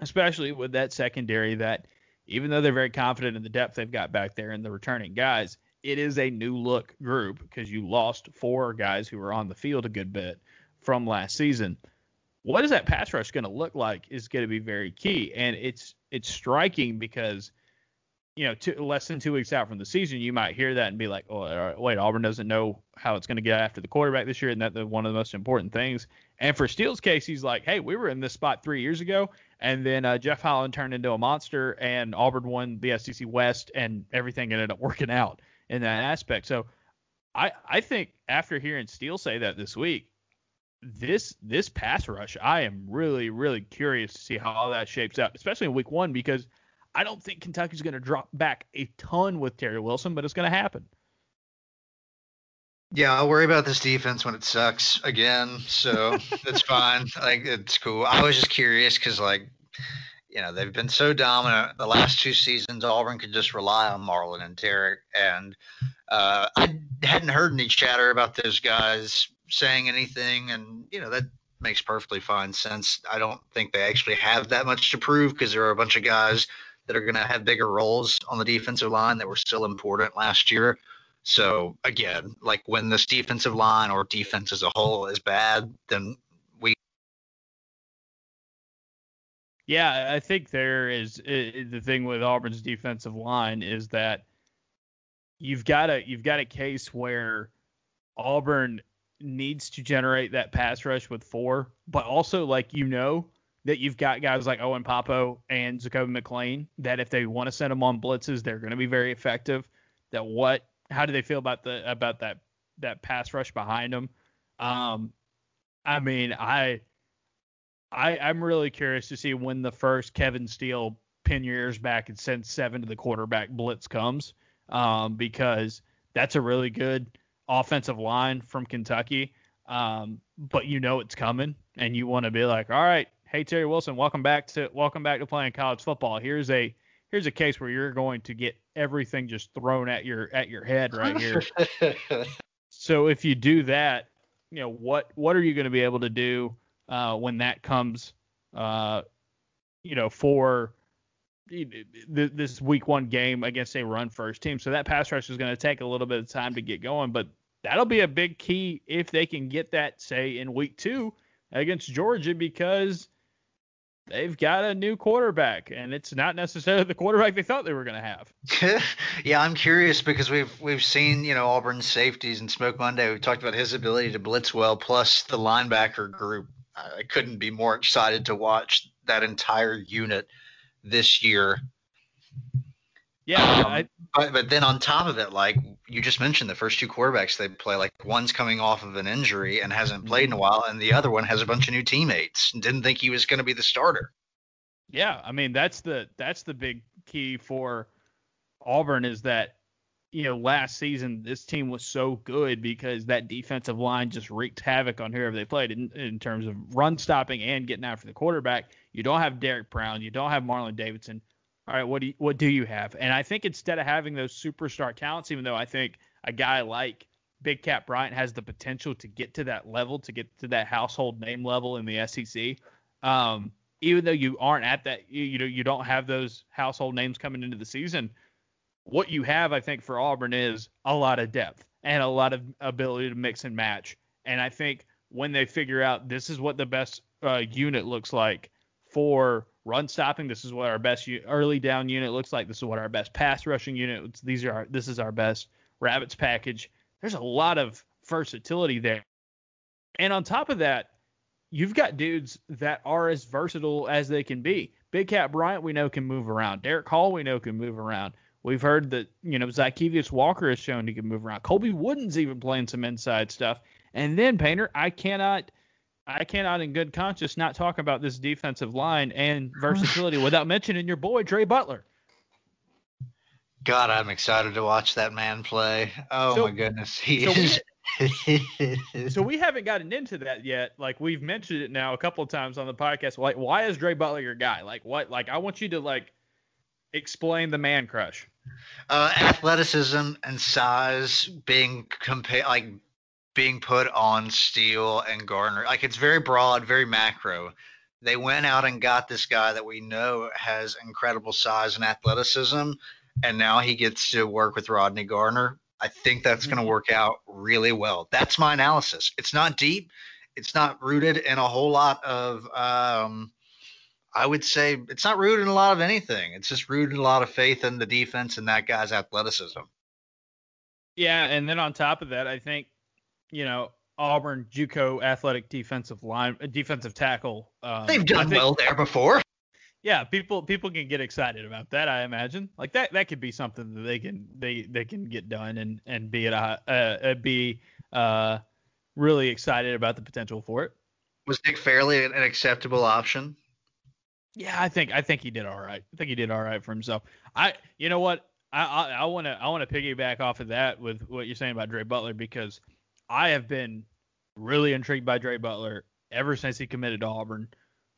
especially with that secondary that, even though they're very confident in the depth they've got back there and the returning guys, it is a new look group because you lost four guys who were on the field a good bit from last season. What is that pass rush going to look like is going to be very key, and it's it's striking because you know, two, less than two weeks out from the season, you might hear that and be like, "Oh, wait, Auburn doesn't know how it's going to get after the quarterback this year, and that's one of the most important things." And for Steele's case, he's like, "Hey, we were in this spot three years ago, and then uh, Jeff Holland turned into a monster, and Auburn won the SEC West, and everything ended up working out in that aspect." So, I I think after hearing Steele say that this week, this this pass rush, I am really really curious to see how all that shapes out, especially in week one because I don't think Kentucky's going to drop back a ton with Terry Wilson, but it's going to happen. Yeah, I'll worry about this defense when it sucks again, so that's fine. Like it's cool. I was just curious because like you know they've been so dominant the last two seasons. Auburn could just rely on Marlon and Derrick, and uh, I hadn't heard any chatter about those guys saying anything, and you know that makes perfectly fine sense. I don't think they actually have that much to prove because there are a bunch of guys that are going to have bigger roles on the defensive line that were still important last year. So again, like when this defensive line or defense as a whole is bad, then we. Yeah, I think there is the thing with Auburn's defensive line is that you've got a you've got a case where Auburn needs to generate that pass rush with four, but also like you know that you've got guys like Owen Pappoe and Zakoby McClain that if they want to send them on blitzes, they're going to be very effective. That what? How do they feel about the about that that pass rush behind them? Um, I mean, I, I I'm really curious to see when the first Kevin Steele pin your ears back and send seven to the quarterback blitz comes, um, because that's a really good offensive line from Kentucky. Um, but you know it's coming, and you want to be like, all right, hey Terry Wilson, welcome back to welcome back to playing college football. Here's a here's a case where you're going to get everything just thrown at your at your head right here. so if you do that, you know what what are you going to be able to do uh, when that comes, uh, you know, for this week one game against a run first team. So that pass rush is going to take a little bit of time to get going, but that'll be a big key if they can get that, say, in week two against Georgia because they've got a new quarterback, and it's not necessarily the quarterback they thought they were going to have. yeah, I'm curious because we've we've seen you know Auburn's safeties and Smoke Monday. We talked about his ability to blitz well, plus the linebacker group. I couldn't be more excited to watch that entire unit this year. Yeah, um, I, but, but then on top of it, like you just mentioned, the first two quarterbacks they play, like one's coming off of an injury and hasn't played in a while, and the other one has a bunch of new teammates and didn't think he was going to be the starter. Yeah, I mean that's the that's the big key for Auburn is that you know last season this team was so good because that defensive line just wreaked havoc on whoever they played in, in terms of run stopping and getting after the quarterback. You don't have Derrick Brown, you don't have Marlon Davidson all right, what do you, what do you have? And I think instead of having those superstar talents, even though I think a guy like Big Cat Bryant has the potential to get to that level, to get to that household name level in the SEC, um, even though you aren't at that, you, you know, you don't have those household names coming into the season. What you have, I think, for Auburn is a lot of depth and a lot of ability to mix and match. And I think when they figure out this is what the best uh, unit looks like for run stopping. This is what our best u- early down unit looks like. This is what our best pass rushing unit. These are our, this is our best rabbits package. There's a lot of versatility there. And on top of that, you've got dudes that are as versatile as they can be. Big Cat Bryant, we know can move around. Derick Hall, we know can move around. We've heard that, you know, Zykeivous Walker has shown he can move around. Colby Wooden's even playing some inside stuff. And then, Painter, I cannot I cannot, in good conscience, not talk about this defensive line and versatility without mentioning your boy Dre Butler. God, I'm excited to watch that man play. Oh so, my goodness, he so is. We, so we haven't gotten into that yet. Like we've mentioned it now a couple of times on the podcast. Like, why is Dre Butler your guy? Like, what? Like, I want you to like explain the man crush. Uh, athleticism and size being compared, like being put on Steele and Garner. Like it's very broad, very macro. They went out and got this guy that we know has incredible size and athleticism and now he gets to work with Rodney Garner. I think that's going to mm-hmm. work out really well. That's my analysis. It's not deep. It's not rooted in a whole lot of. Um, I would say it's not rooted in a lot of anything. It's just rooted in a lot of faith in the defense and that guy's athleticism. Yeah, and then on top of that, I think you know Auburn JUCO athletic defensive line defensive tackle. Um, They've done think, well there before yeah, people people can get excited about that. I imagine like that that could be something that they can they they can get done and and be at a uh, be uh really excited about the potential for it. Was Nick Fairley an acceptable option? Yeah, I think I think he did all right. I think he did all right for himself. I you know what I I want to I want to piggyback off of that with what you're saying about Dre Butler because I have been really intrigued by Dre Butler ever since he committed to Auburn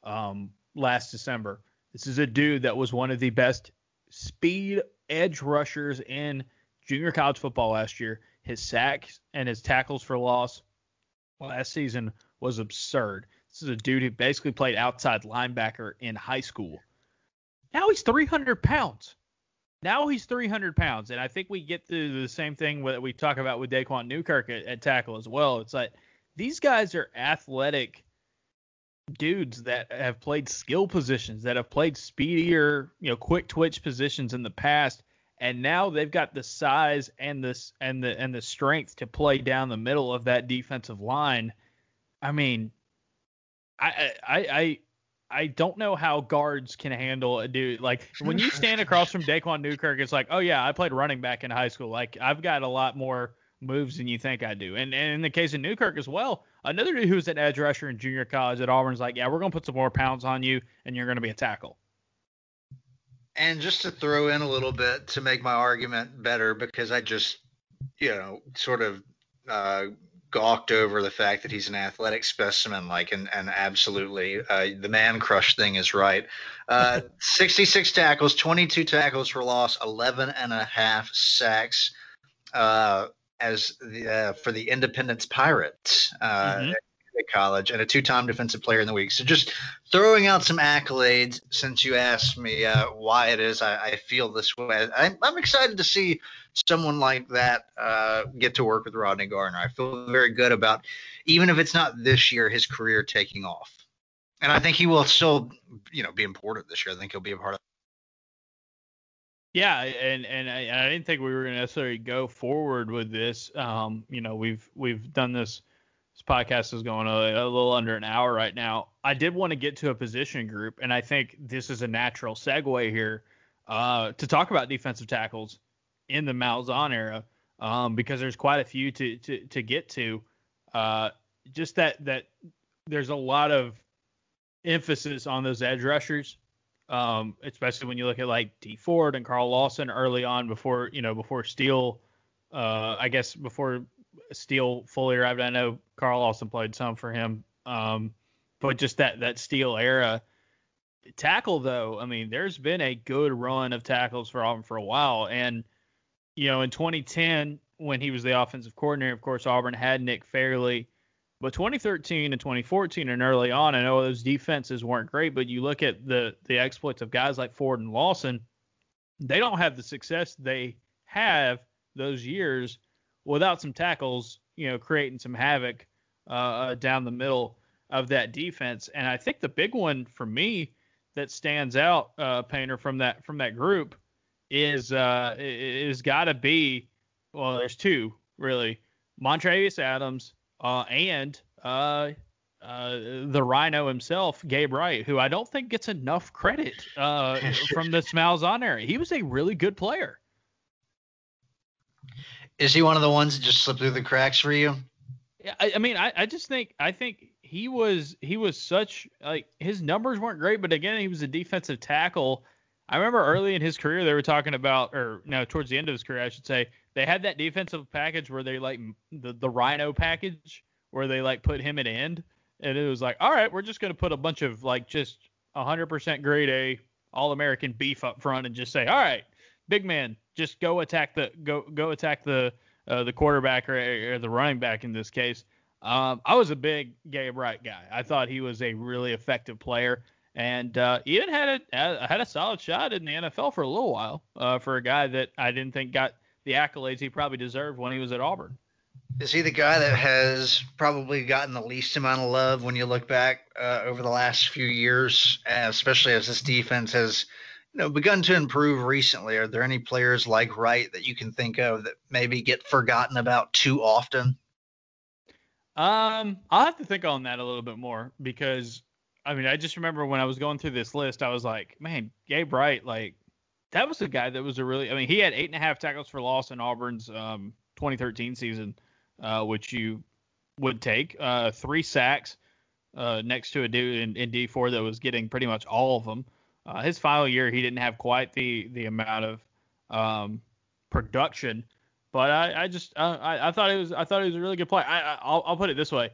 um, last December. This is a dude that was one of the best speed edge rushers in junior college football last year. His sacks and his tackles for loss last season was absurd. This is a dude who basically played outside linebacker in high school. Now he's 300 pounds. Now he's 300 pounds, and I think we get to the same thing that we talk about with Daquan Newkirk at, at tackle as well. It's like these guys are athletic dudes that have played skill positions, that have played speedier, you know, quick twitch positions in the past, and now they've got the size and this and the and the strength to play down the middle of that defensive line. I mean, I I I I don't know how guards can handle a dude like when you stand across from Daquan Newkirk, it's like, oh yeah, I played running back in high school. Like I've got a lot more moves than you think I do. And, and in the case of Newkirk as well, another dude who's an edge rusher in junior college at Auburn's like, yeah, we're going to put some more pounds on you and you're going to be a tackle. And just to throw in a little bit to make my argument better, because I just, you know, sort of uh, gawked over the fact that he's an athletic specimen, like, and, and absolutely uh, the man crush thing is right. Uh, 66 tackles, 22 tackles for loss, 11 and a half sacks. Uh, as the, uh, for the Independence Pirates uh, mm-hmm. at college and a two-time defensive player in the week. So just throwing out some accolades since you asked me uh, why it is I, I feel this way. I'm, I'm, excited to see someone like that uh, get to work with Rodney Garner. I feel very good about, even if it's not this year, his career taking off. And I think he will still, you know, be important this year. I think he'll be a part of yeah, and and I, I, didn't think we were going to necessarily go forward with this. Um, you know, we've we've done this. This podcast is going a, a little under an hour right now. I did want to get to a position group, and I think this is a natural segue here uh, to talk about defensive tackles in the Malzahn era, um, because there's quite a few to to to get to. Uh, just that that there's a lot of emphasis on those edge rushers um, especially when you look at like Dee Ford and Carl Lawson early on before you know before Steele, uh, I guess before Steele fully arrived. I know Carl Lawson played some for him, um, but just that that Steele era tackle though. I mean, there's been a good run of tackles for Auburn for a while, and you know in 2010 when he was the offensive coordinator, of course Auburn had Nick Fairley. But 2013 and 2014 and early on, I know those defenses weren't great, but you look at the the exploits of guys like Ford and Lawson, they don't have the success they have those years without some tackles, you know, creating some havoc uh, uh, down the middle of that defense. And I think the big one for me that stands out, uh, Painter, from that from that group is uh, is got to be well, there's two really, Montravius Adams uh, and uh, uh, the Rhino himself, Gabe Wright, who I don't think gets enough credit uh, from the Malzahn area. He was a really good player. Is he one of the ones that just slipped through the cracks for you? Yeah, I, I mean, I, I just think I think he was he was such like his numbers weren't great, but again he was a defensive tackle. I remember early in his career they were talking about, or no, towards the end of his career I should say, they had that defensive package where they like the the Rhino package where they like put him at end, and it was like, all right, we're just gonna put a bunch of like just 100% grade A All American beef up front and just say, all right, big man, just go attack the go go attack the uh, the quarterback or, or the running back in this case. Um, I was a big Gabe Wright guy. I thought he was a really effective player, and uh, even had a had a solid shot in the NFL for a little while. Uh, for a guy that I didn't think got the accolades he probably deserved when he was at Auburn. Is he the guy that has probably gotten the least amount of love when you look back uh, over the last few years, especially as this defense has you know begun to improve recently? Are there any players like Wright that you can think of that maybe get forgotten about too often? Um, I'll have to think on that a little bit more because I mean I just remember when I was going through this list, I was like, man, Gabe Wright, like that was a guy that was a really I mean he had eight and a half tackles for loss in Auburn's um 2013 season, uh, which you would take. Uh, three sacks uh, next to a dude in, in, Dee Ford that was getting pretty much all of them. Uh, his final year, he didn't have quite the the amount of um, production, but I, I just I, I thought it was I thought it was a really good play. I, I will I'll put it this way: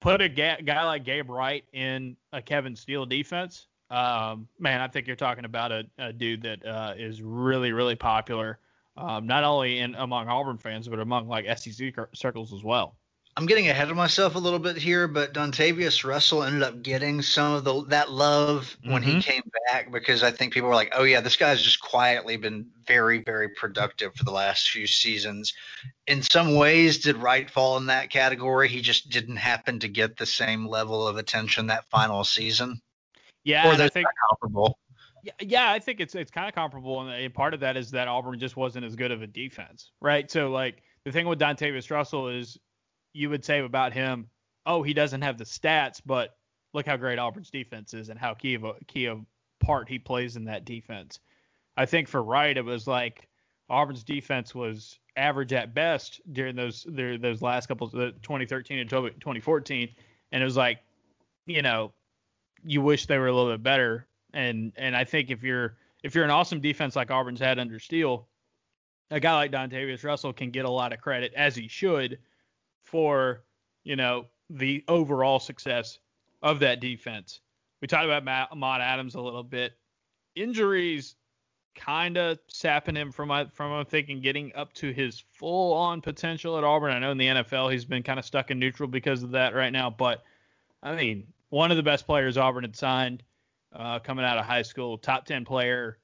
put a ga- guy like Gabe Wright in a Kevin Steele defense. Um, man, I think you're talking about a, a dude that uh, is really really popular um, not only in among Auburn fans, but among like SEC circles as well. I'm getting ahead of myself a little bit here, but Dontavius Russell ended up getting some of the that love when mm-hmm. he came back because I think people were like, "Oh yeah, this guy's just quietly been very, very productive for the last few seasons." In some ways, did Wright fall in that category? He just didn't happen to get the same level of attention that final season. Yeah, or I think comparable. Yeah, yeah, I think it's it's kind of comparable, and part of that is that Auburn just wasn't as good of a defense, right? So like the thing with Dontavius Russell is you would say about him, oh, he doesn't have the stats, but look how great Auburn's defense is and how key of a key of part he plays in that defense. I think for Wright, it was like Auburn's defense was average at best during those those last couple of 2013 and 2014, and it was like, you know, you wish they were a little bit better and and I think if you're if you're an awesome defense like Auburn's had under Steele, a guy like Dontavius Russell can get a lot of credit as he should for you know the overall success of that defense. We talked about Matt, Ahmad Adams a little bit. Injuries kind of sapping him from from I'm thinking getting up to his full on potential at Auburn. I know in the NFL he's been kind of stuck in neutral because of that right now, but I mean one of the best players Auburn had signed uh, coming out of high school, top 10 player,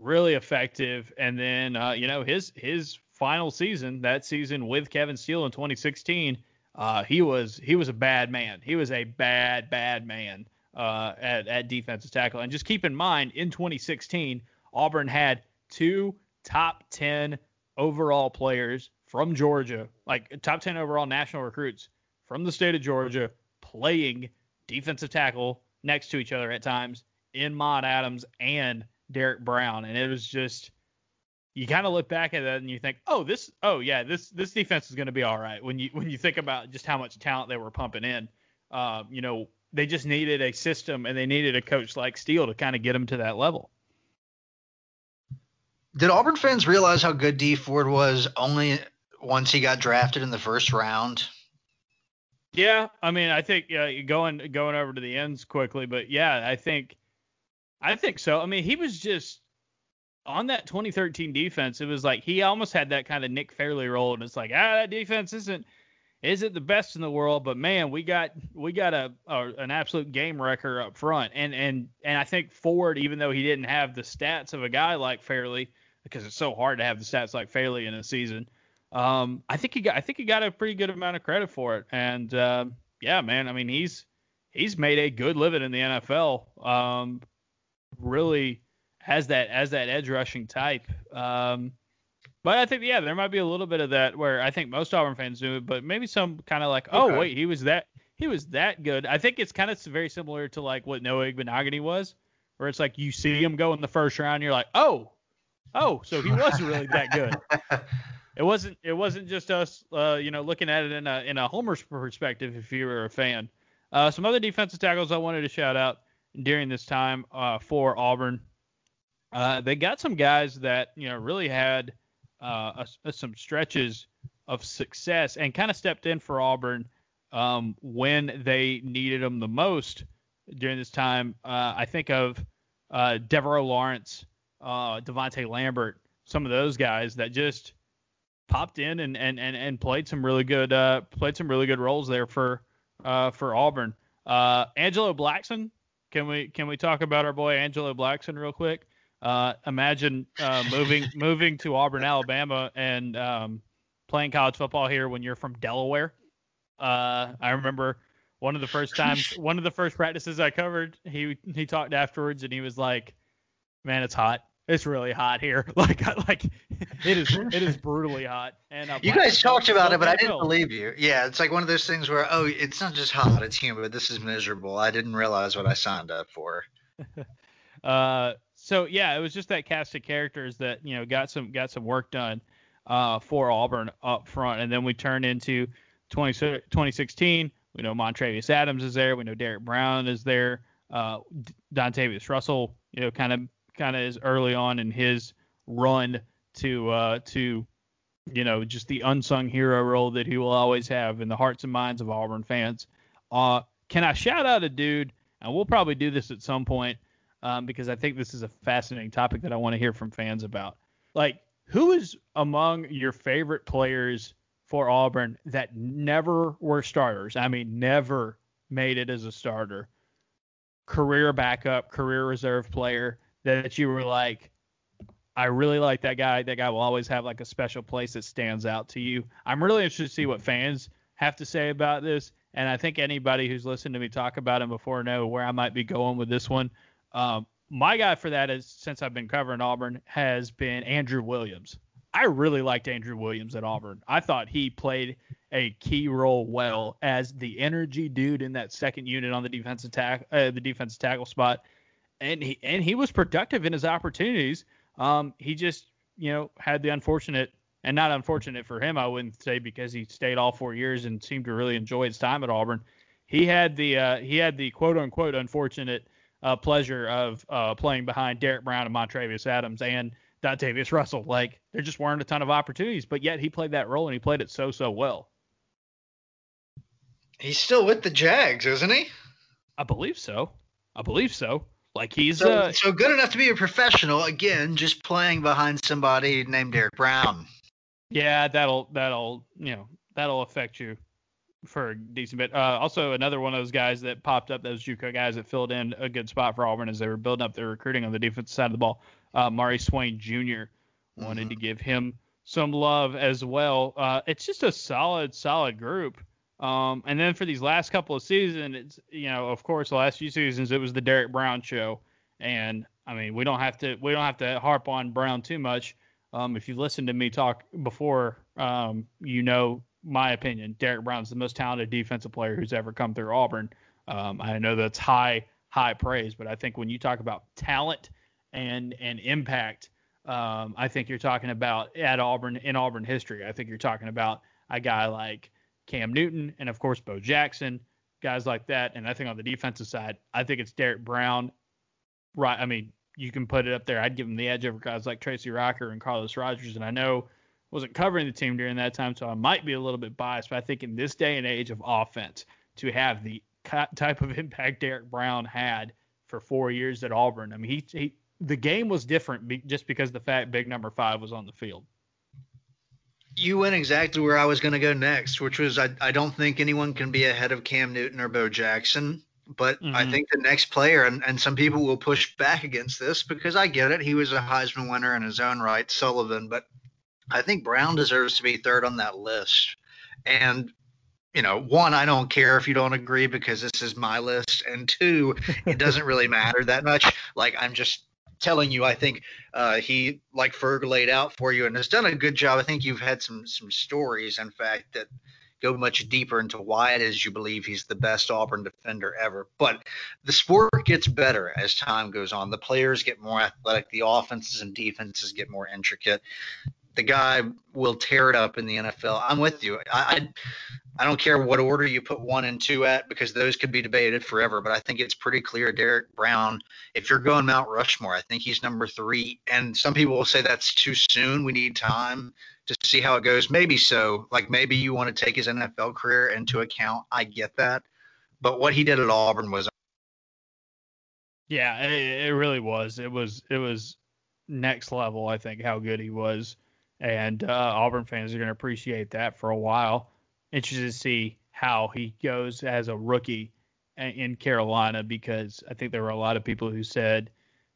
really effective. And then, uh, you know, his his final season, that season with Kevin Steele in 2016, uh, he was he was a bad man. He was a bad bad man uh, at at defensive tackle. And just keep in mind, in 2016, Auburn had two top 10 overall players from Georgia, like top 10 overall national recruits from the state of Georgia, playing defensive tackle next to each other at times in Maude Adams and Derrick Brown, and it was just you kind of look back at that and you think, oh, this, oh yeah, this this defense is going to be all right. When you when you think about just how much talent they were pumping in, uh, you know, they just needed a system and they needed a coach like Steele to kind of get them to that level. Did Auburn fans realize how good Dee Ford was only once he got drafted in the first round? Yeah, I mean, I think uh, going going over to the ends quickly, but yeah, I think I think so. I mean, he was just on that 2013 defense. It was like he almost had that kind of Nick Fairley role, and it's like ah, that defense isn't isn't the best in the world, but man, we got we got a, a an absolute game wrecker up front, and and and I think Ford, even though he didn't have the stats of a guy like Fairley, because it's so hard to have the stats like Fairley in a season um, I think he got I think he got a pretty good amount of credit for it. And uh, yeah, man, I mean he's he's made a good living in the NFL. Um, really has that as that edge rushing type. Um, but I think yeah, there might be a little bit of that where I think most Auburn fans do it, but maybe some kind of like, oh wait, he was that he was that good. I think it's kind of very similar to like what Noah Igbinoghene was, where it's like you see him go in the first round, you're like, oh, oh, so he was really that good. it wasn't it wasn't just us uh, you know looking at it in a in a homer's perspective if you were a fan Uh, some other defensive tackles I wanted to shout out during this time uh, for Auburn. Uh, they got some guys that you know really had uh, a, a, some stretches of success and kind of stepped in for Auburn um, when they needed them the most during this time. Uh, I think of uh, Devaroe Lawrence, uh, Devontae Lambert, some of those guys that just popped in and, and, and, and played some really good uh, played some really good roles there for for Auburn. Angelo Blackson, can we can we talk about our boy Angelo Blackson real quick? Uh, imagine uh, moving moving to Auburn, Alabama, and um, playing college football here when you're from Delaware. Uh, I remember one of the first times, one of the first practices I covered, he he talked afterwards and he was like, "Man, it's hot. It's really hot here. Like like it is it is brutally hot." And you guys talked about it, but I didn't believe you. Yeah, it's like one of those things where oh, it's not just hot, it's humid. This is miserable. I didn't realize what I signed up for. uh, so yeah, it was just that cast of characters that you know got some got some work done uh, for Auburn up front, and then we turn into 20, 2016. We know Montravius Adams is there. We know Derrick Brown is there. Uh, Dontavius Russell, you know, kind of kind of is early on in his run to uh, to you know just the unsung hero role that he will always have in the hearts and minds of Auburn fans. Uh, can I shout out a dude? And we'll probably do this at some point um, because I think this is a fascinating topic that I want to hear from fans about. Like, who is among your favorite players for Auburn that never were starters? I mean, never made it as a starter. Career backup, career reserve player that you were like, I really like that guy. That guy will always have like a special place that stands out to you. I'm really interested to see what fans have to say about this. And I think anybody who's listened to me talk about him before know where I might be going with this one. Um, my guy for that is since I've been covering Auburn has been Andrew Williams. I really liked Andrew Williams at Auburn. I thought he played a key role well as the energy dude in that second unit on the defensive tack uh, the defensive tackle spot, and he and he was productive in his opportunities. Um, he just you know had the unfortunate and not unfortunate for him, I wouldn't say because he stayed all four years and seemed to really enjoy his time at Auburn. He had the uh, he had the quote unquote unfortunate uh, pleasure of uh, playing behind Derrick Brown and Montravius Adams and Dontavius Russell. Like there just weren't a ton of opportunities, but yet he played that role and he played it so so well. He's still with the Jags, isn't he? I believe so. I believe so. Like he's so, uh, so good enough to be a professional. Again, just playing behind somebody named Derrick Brown. Yeah, that'll that'll you know that'll affect you for a decent bit. Uh, also, another one of those guys that popped up, those JUCO guys that filled in a good spot for Auburn as they were building up their recruiting on the defensive side of the ball. Uh, Maurice Swain Jr. wanted mm-hmm. to give him some love as well. Uh, it's just a solid, solid group. Um, and then for these last couple of seasons, it's you know, of course, the last few seasons it was the Derrick Brown show, and I mean, we don't have to we don't have to harp on Brown too much. Um, if you've listened to me talk before, um, you know my opinion, Derrick Brown's the most talented defensive player who's ever come through Auburn. Um, I know that's high high praise, but I think when you talk about talent and and impact, um, I think you're talking about at Auburn in Auburn history. I think you're talking about a guy like Cam Newton and of course Bo Jackson, guys like that. And I think on the defensive side, I think it's Derrick Brown. Right. I mean, you can put it up there. I'd give him the edge over guys like Tracy Rocker and Carlos Rogers. And I know wasn't covering the team during that time, so I might be a little bit biased. But I think in this day and age of offense, to have the type of impact Derrick Brown had for four years at Auburn, I mean, he, he the game was different be, just because the fact big number five was on the field. You went exactly where I was going to go next, which was I, I don't think anyone can be ahead of Cam Newton or Bo Jackson. But mm-hmm. I think the next player, and, and some people will push back against this because I get it. He was a Heisman winner in his own right, Sullivan. But I think Brown deserves to be third on that list. And you know, one, I don't care if you don't agree because this is my list, and two, it doesn't really matter that much. Like I'm just telling you, I think uh, he, like Ferg, laid out for you and has done a good job. I think you've had some some stories, in fact, that go much deeper into why it is you believe he's the best Auburn defender ever. But the sport gets better as time goes on. The players get more athletic, the offenses and defenses get more intricate the guy will tear it up in the NFL. I'm with you. I, I don't care what order you put one and two at because those could be debated forever. But I think it's pretty clear Derrick Brown. If you're going Mount Rushmore, I think he's number three. And some people will say that's too soon. We need time to see how it goes. Maybe so. Like maybe you want to take his NFL career into account. I get that. But what he did at Auburn was. Yeah, it, it really was. It was it was next level. I think how good he was, and uh, Auburn fans are going to appreciate that for a while interested to see how he goes as a rookie in Carolina because I think there were a lot of people who said,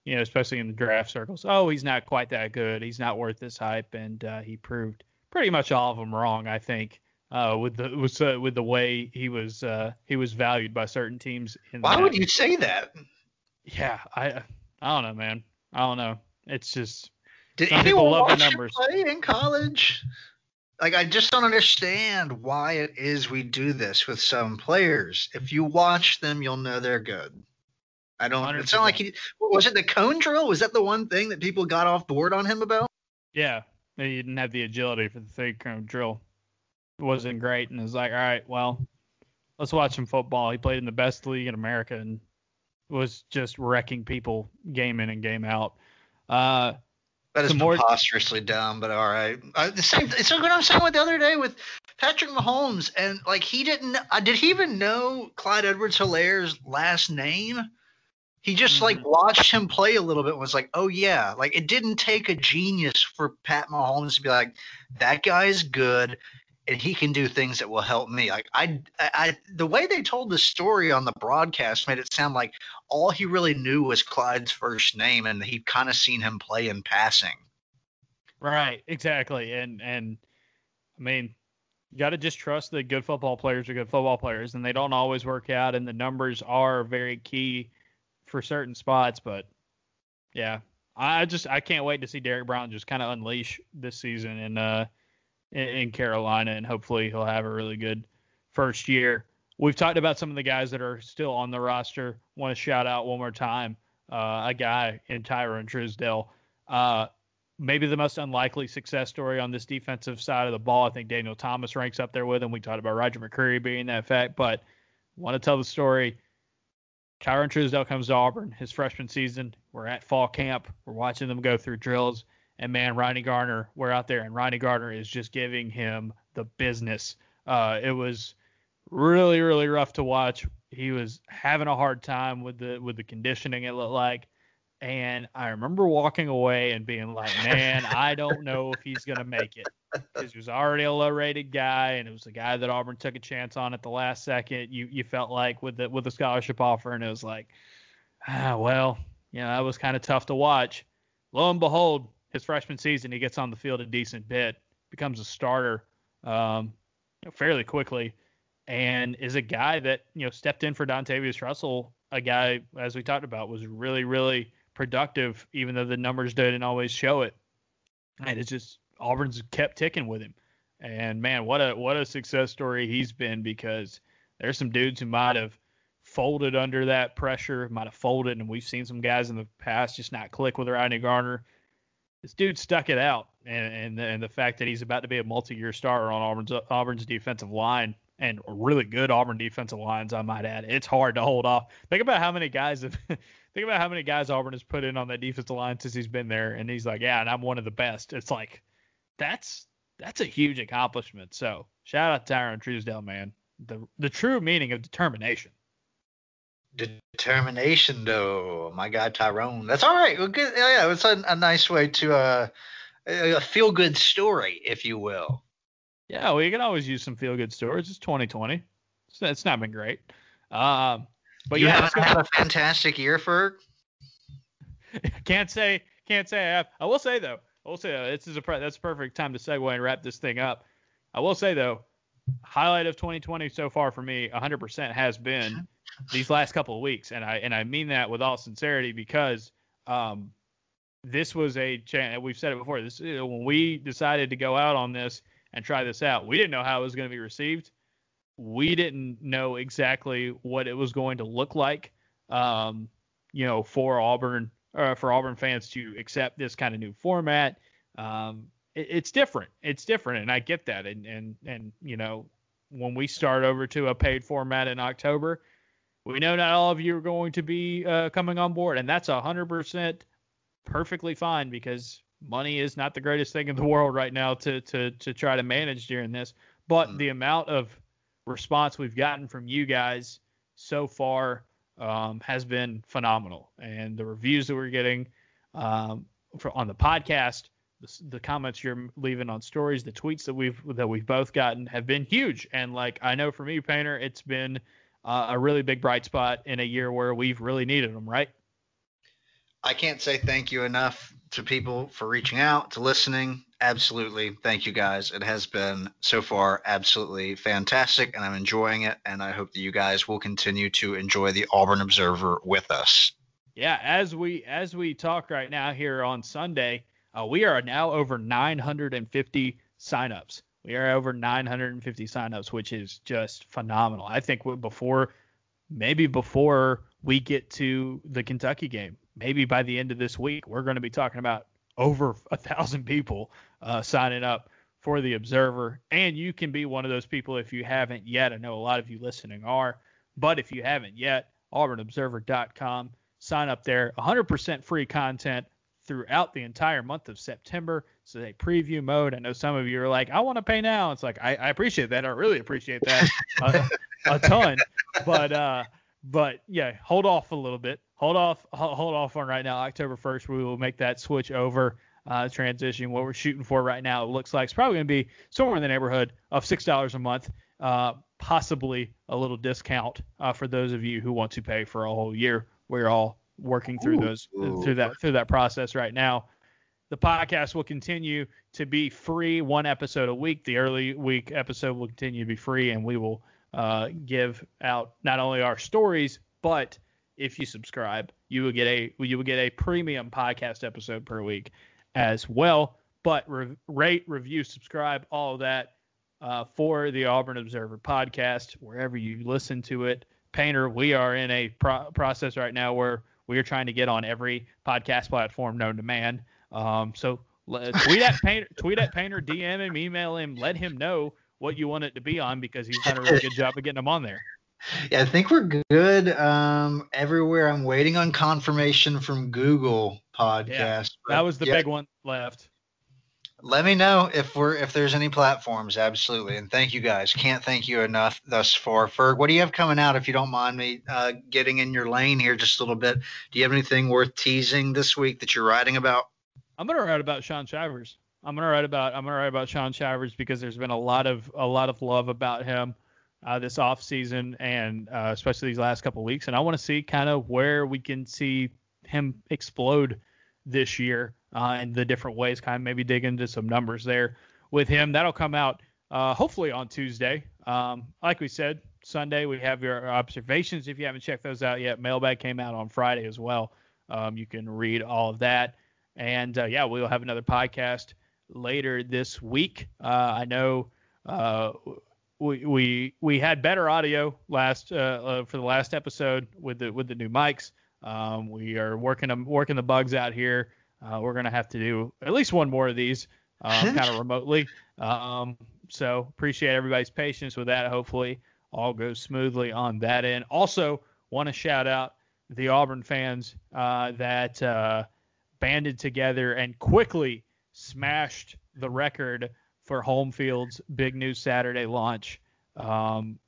you know, especially in the draft circles, oh, he's not quite that good. He's not worth this hype, and uh, he proved pretty much all of them wrong. I think uh, with the with, uh, with the way he was uh, he was valued by certain teams. Why that. would you say that? Yeah, I I don't know, man. I don't know. It's just did anyone love watch the numbers. play in college? like I just don't understand why it is we do this with some players. If you watch them, you'll know they're good. I don't. 100%. It sounded like he was it the cone drill? Was that the one thing that people got off board on him about? Yeah, he didn't have the agility for the three cone drill. It wasn't great, and it's like, all right, well, let's watch some football. He played in the best league in America and was just wrecking people game in and game out. Uh, that is more, preposterously dumb, but all right. Uh, the same. It's what I'm saying with the other day with Patrick Mahomes, and like he didn't. Uh, did he even know Clyde Edwards-Hilaire's last name? He just mm-hmm. like watched him play a little bit and was like, oh yeah. Like it didn't take a genius for Pat Mahomes to be like, that guy's good and he can do things that will help me. Like I, I, the way they told the story on the broadcast made it sound like all he really knew was Clyde's first name, and he'd kind of seen him play in passing. Right, exactly, and and I mean, you got to just trust that good football players are good football players, and they don't always work out, and the numbers are very key for certain spots. But yeah, I just I can't wait to see Derrick Brown just kind of unleash this season, and uh in, in Carolina, and hopefully he'll have a really good first year. We've talked about some of the guys that are still on the roster. Want to shout out one more time uh, a guy in Tyrone Truesdell. Uh, maybe the most unlikely success story on this defensive side of the ball. I think Daniel Thomas ranks up there with him. We talked about Roger McCreary being that fact, but want to tell the story. Tyrone Truesdell comes to Auburn his freshman season. We're at fall camp. We're watching them go through drills. And man, Rodney Garner, we're out there, and Rodney Garner is just giving him the business. Uh, it was really, really rough to watch. He was having a hard time with the with the conditioning. It looked like, and I remember walking away and being like, "Man, I don't know if he's gonna make it." Because he was already a low-rated guy, and it was a guy that Auburn took a chance on at the last second. You you felt like with the with the scholarship offer, and it was like, ah, well, you know, that was kind of tough to watch. Lo and behold, his freshman season, he gets on the field a decent bit, becomes a starter um, fairly quickly, and is a guy that you know stepped in for Dontavius Russell, a guy as we talked about was really really productive, even though the numbers didn't always show it. And it's just Auburn's kept ticking with him, and man, what a what a success story he's been because there's some dudes who might have folded under that pressure, might have folded, and we've seen some guys in the past just not click with Rodney Garner this dude stuck it out, and and, and the fact that he's about to be a multi-year starter on Auburn's Auburn's defensive line and really good Auburn defensive lines, I might add. It's hard to hold off. Think about how many guys have. think about how many guys Auburn has put in on that defensive line since he's been there, and he's like, yeah, and I'm one of the best. It's like that's that's a huge accomplishment. So shout out to Tyrone Truesdell, man. The the true meaning of determination. Determination, though, my guy Tyrone. That's all right. Well, good. Yeah, it's a, a nice way to uh, a feel good story, if you will. Yeah, we can always use some feel good stories. It's 2020. It's, it's not been great. Um, but you yeah, haven't had a fantastic year for. can't say can't say I have. I will say though. I will say though, this is a that's a perfect time to segue and wrap this thing up. I will say though, highlight of 2020 so far for me, 100% has been these last couple of weeks, and I and I mean that with all sincerity because um, this was a chance. We've said it before. This when we decided to go out on this and try this out, we didn't know how it was going to be received. We didn't know exactly what it was going to look like. Um, you know, for Auburn uh, for Auburn fans to accept this kind of new format. Um, it, it's different. It's different, and I get that. And and and you know, when we start over to a paid format in October, we know not all of you are going to be uh, coming on board, and that's 100% perfectly fine because money is not the greatest thing in the world right now to to to try to manage during this. But mm. the amount of response we've gotten from you guys so far um, has been phenomenal, and the reviews that we're getting um, for, on the podcast, the, the, comments you're leaving on stories, the tweets that we've that we've both gotten have been huge. And like I know for me, Painter, it's been uh, a really big bright spot in a year where we've really needed them, right? I can't say thank you enough to people for reaching out, to listening. Absolutely. Thank you guys. It has been so far absolutely fantastic, and I'm enjoying it. And I hope that you guys will continue to enjoy the Auburn Observer with us. Yeah, as we as we talk right now here on Sunday, uh, we are now over 950 signups. We are over 950 signups, which is just phenomenal. I think before, maybe before we get to the Kentucky game, maybe by the end of this week, we're going to be talking about over a thousand people uh, signing up for the Observer. And you can be one of those people if you haven't yet. I know a lot of you listening are, but if you haven't yet, auburnobserver.com. Sign up there. 100% free content throughout the entire month of September. So a preview mode. I know some of you are like, I want to pay now. It's like I, I appreciate that. I really appreciate that a, a ton. But uh, but yeah, hold off a little bit. Hold off, hold off on right now. October 1st, we will make that switch over. Uh, transition. What we're shooting for right now, it looks like it's probably going to be somewhere in the neighborhood of six dollars a month, uh, possibly a little discount uh, for those of you who want to pay for a whole year. We're all working through Ooh. those through that through that process right now. The podcast will continue to be free, one episode a week. The early week episode will continue to be free, and we will uh, give out not only our stories, but if you subscribe, you will get a you will get a premium podcast episode per week as well. But re- rate, review, subscribe, all that uh, for the Auburn Observer podcast wherever you listen to it. Painter, we are in a pro- process right now where we are trying to get on every podcast platform known to man. Um, so tweet at Painter, tweet at Painter, DM him, email him, let him know what you want it to be on because he's done a really good job of getting them on there. Yeah, I think we're good. Um, everywhere I'm waiting on confirmation from Google Podcast. Yeah, that was the yeah. big one left. Let me know if we're if there's any platforms, absolutely. And thank you guys. Can't thank you enough thus far. Ferg, what do you have coming out if you don't mind me uh, getting in your lane here just a little bit? Do you have anything worth teasing this week that you're writing about? I'm gonna write about Shaun Shivers. I'm gonna write about I'm gonna write about Shaun Shivers because there's been a lot of a lot of love about him uh, this off season and uh, especially these last couple weeks, and I want to see kind of where we can see him explode this year uh, in the different ways. Kind of maybe dig into some numbers there with him. That'll come out uh, hopefully on Tuesday. Um, like we said, Sunday we have your observations. If you haven't checked those out yet, mailbag came out on Friday as well. Um, you can read all of that, and uh, yeah, we'll have another podcast later this week. Uh, I know uh, we we we had better audio last uh, uh, for the last episode with the with the new mics. Um, we are working them working the bugs out here. Uh, we're gonna have to do at least one more of these, um, kind of remotely. Um, so appreciate everybody's patience with that. Hopefully all goes smoothly on that end. Also want to shout out the Auburn fans uh, that uh, banded together and quickly smashed the record for home field's big news Saturday launch. Um,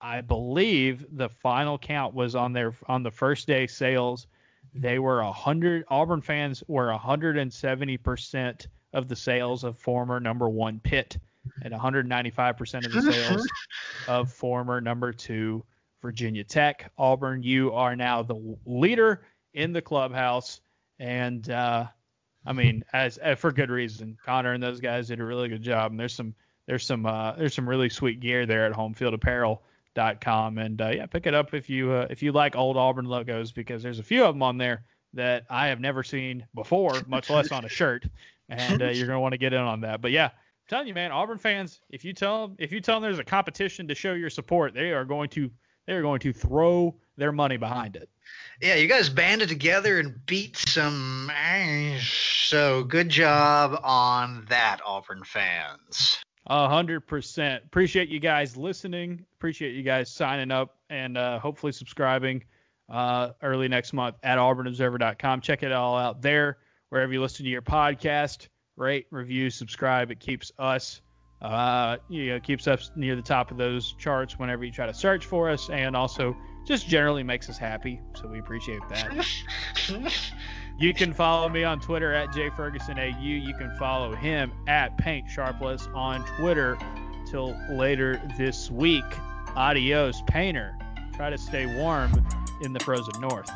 I believe the final count was on their on the first day sales. They were a hundred Auburn fans were 170 percent of the sales of former number one Pitt and 195 percent of the sales of former number two Virginia Tech. Auburn, you are now the leader in the clubhouse, and uh, I mean, as, as, uh, for good reason. Connor and those guys did a really good job. And there's some there's some uh, there's some really sweet gear there at homefieldapparel.com. And uh, yeah, pick it up if you uh, if you like old Auburn logos because there's a few of them on there that I have never seen before, much less on a shirt. And uh, you're gonna want to get in on that. But yeah, I'm telling you, man, Auburn fans, if you tell them if you tell them there's a competition to show your support, they are going to they are going to throw their money behind it. Yeah, you guys banded together and beat some. So good job on that, Auburn fans. A hundred percent. Appreciate you guys listening. Appreciate you guys signing up and uh, hopefully subscribing uh, early next month at auburnobserver.com. Check it all out there wherever you listen to your podcast. Rate, review, subscribe. It keeps us, uh, you know, keeps us near the top of those charts whenever you try to search for us, and also just generally makes us happy. So we appreciate that. you can follow me on Twitter at jfergusonau. You can follow him at Paint Sharpless on Twitter. Till later this week. Adios, painter. Try to stay warm in the frozen north.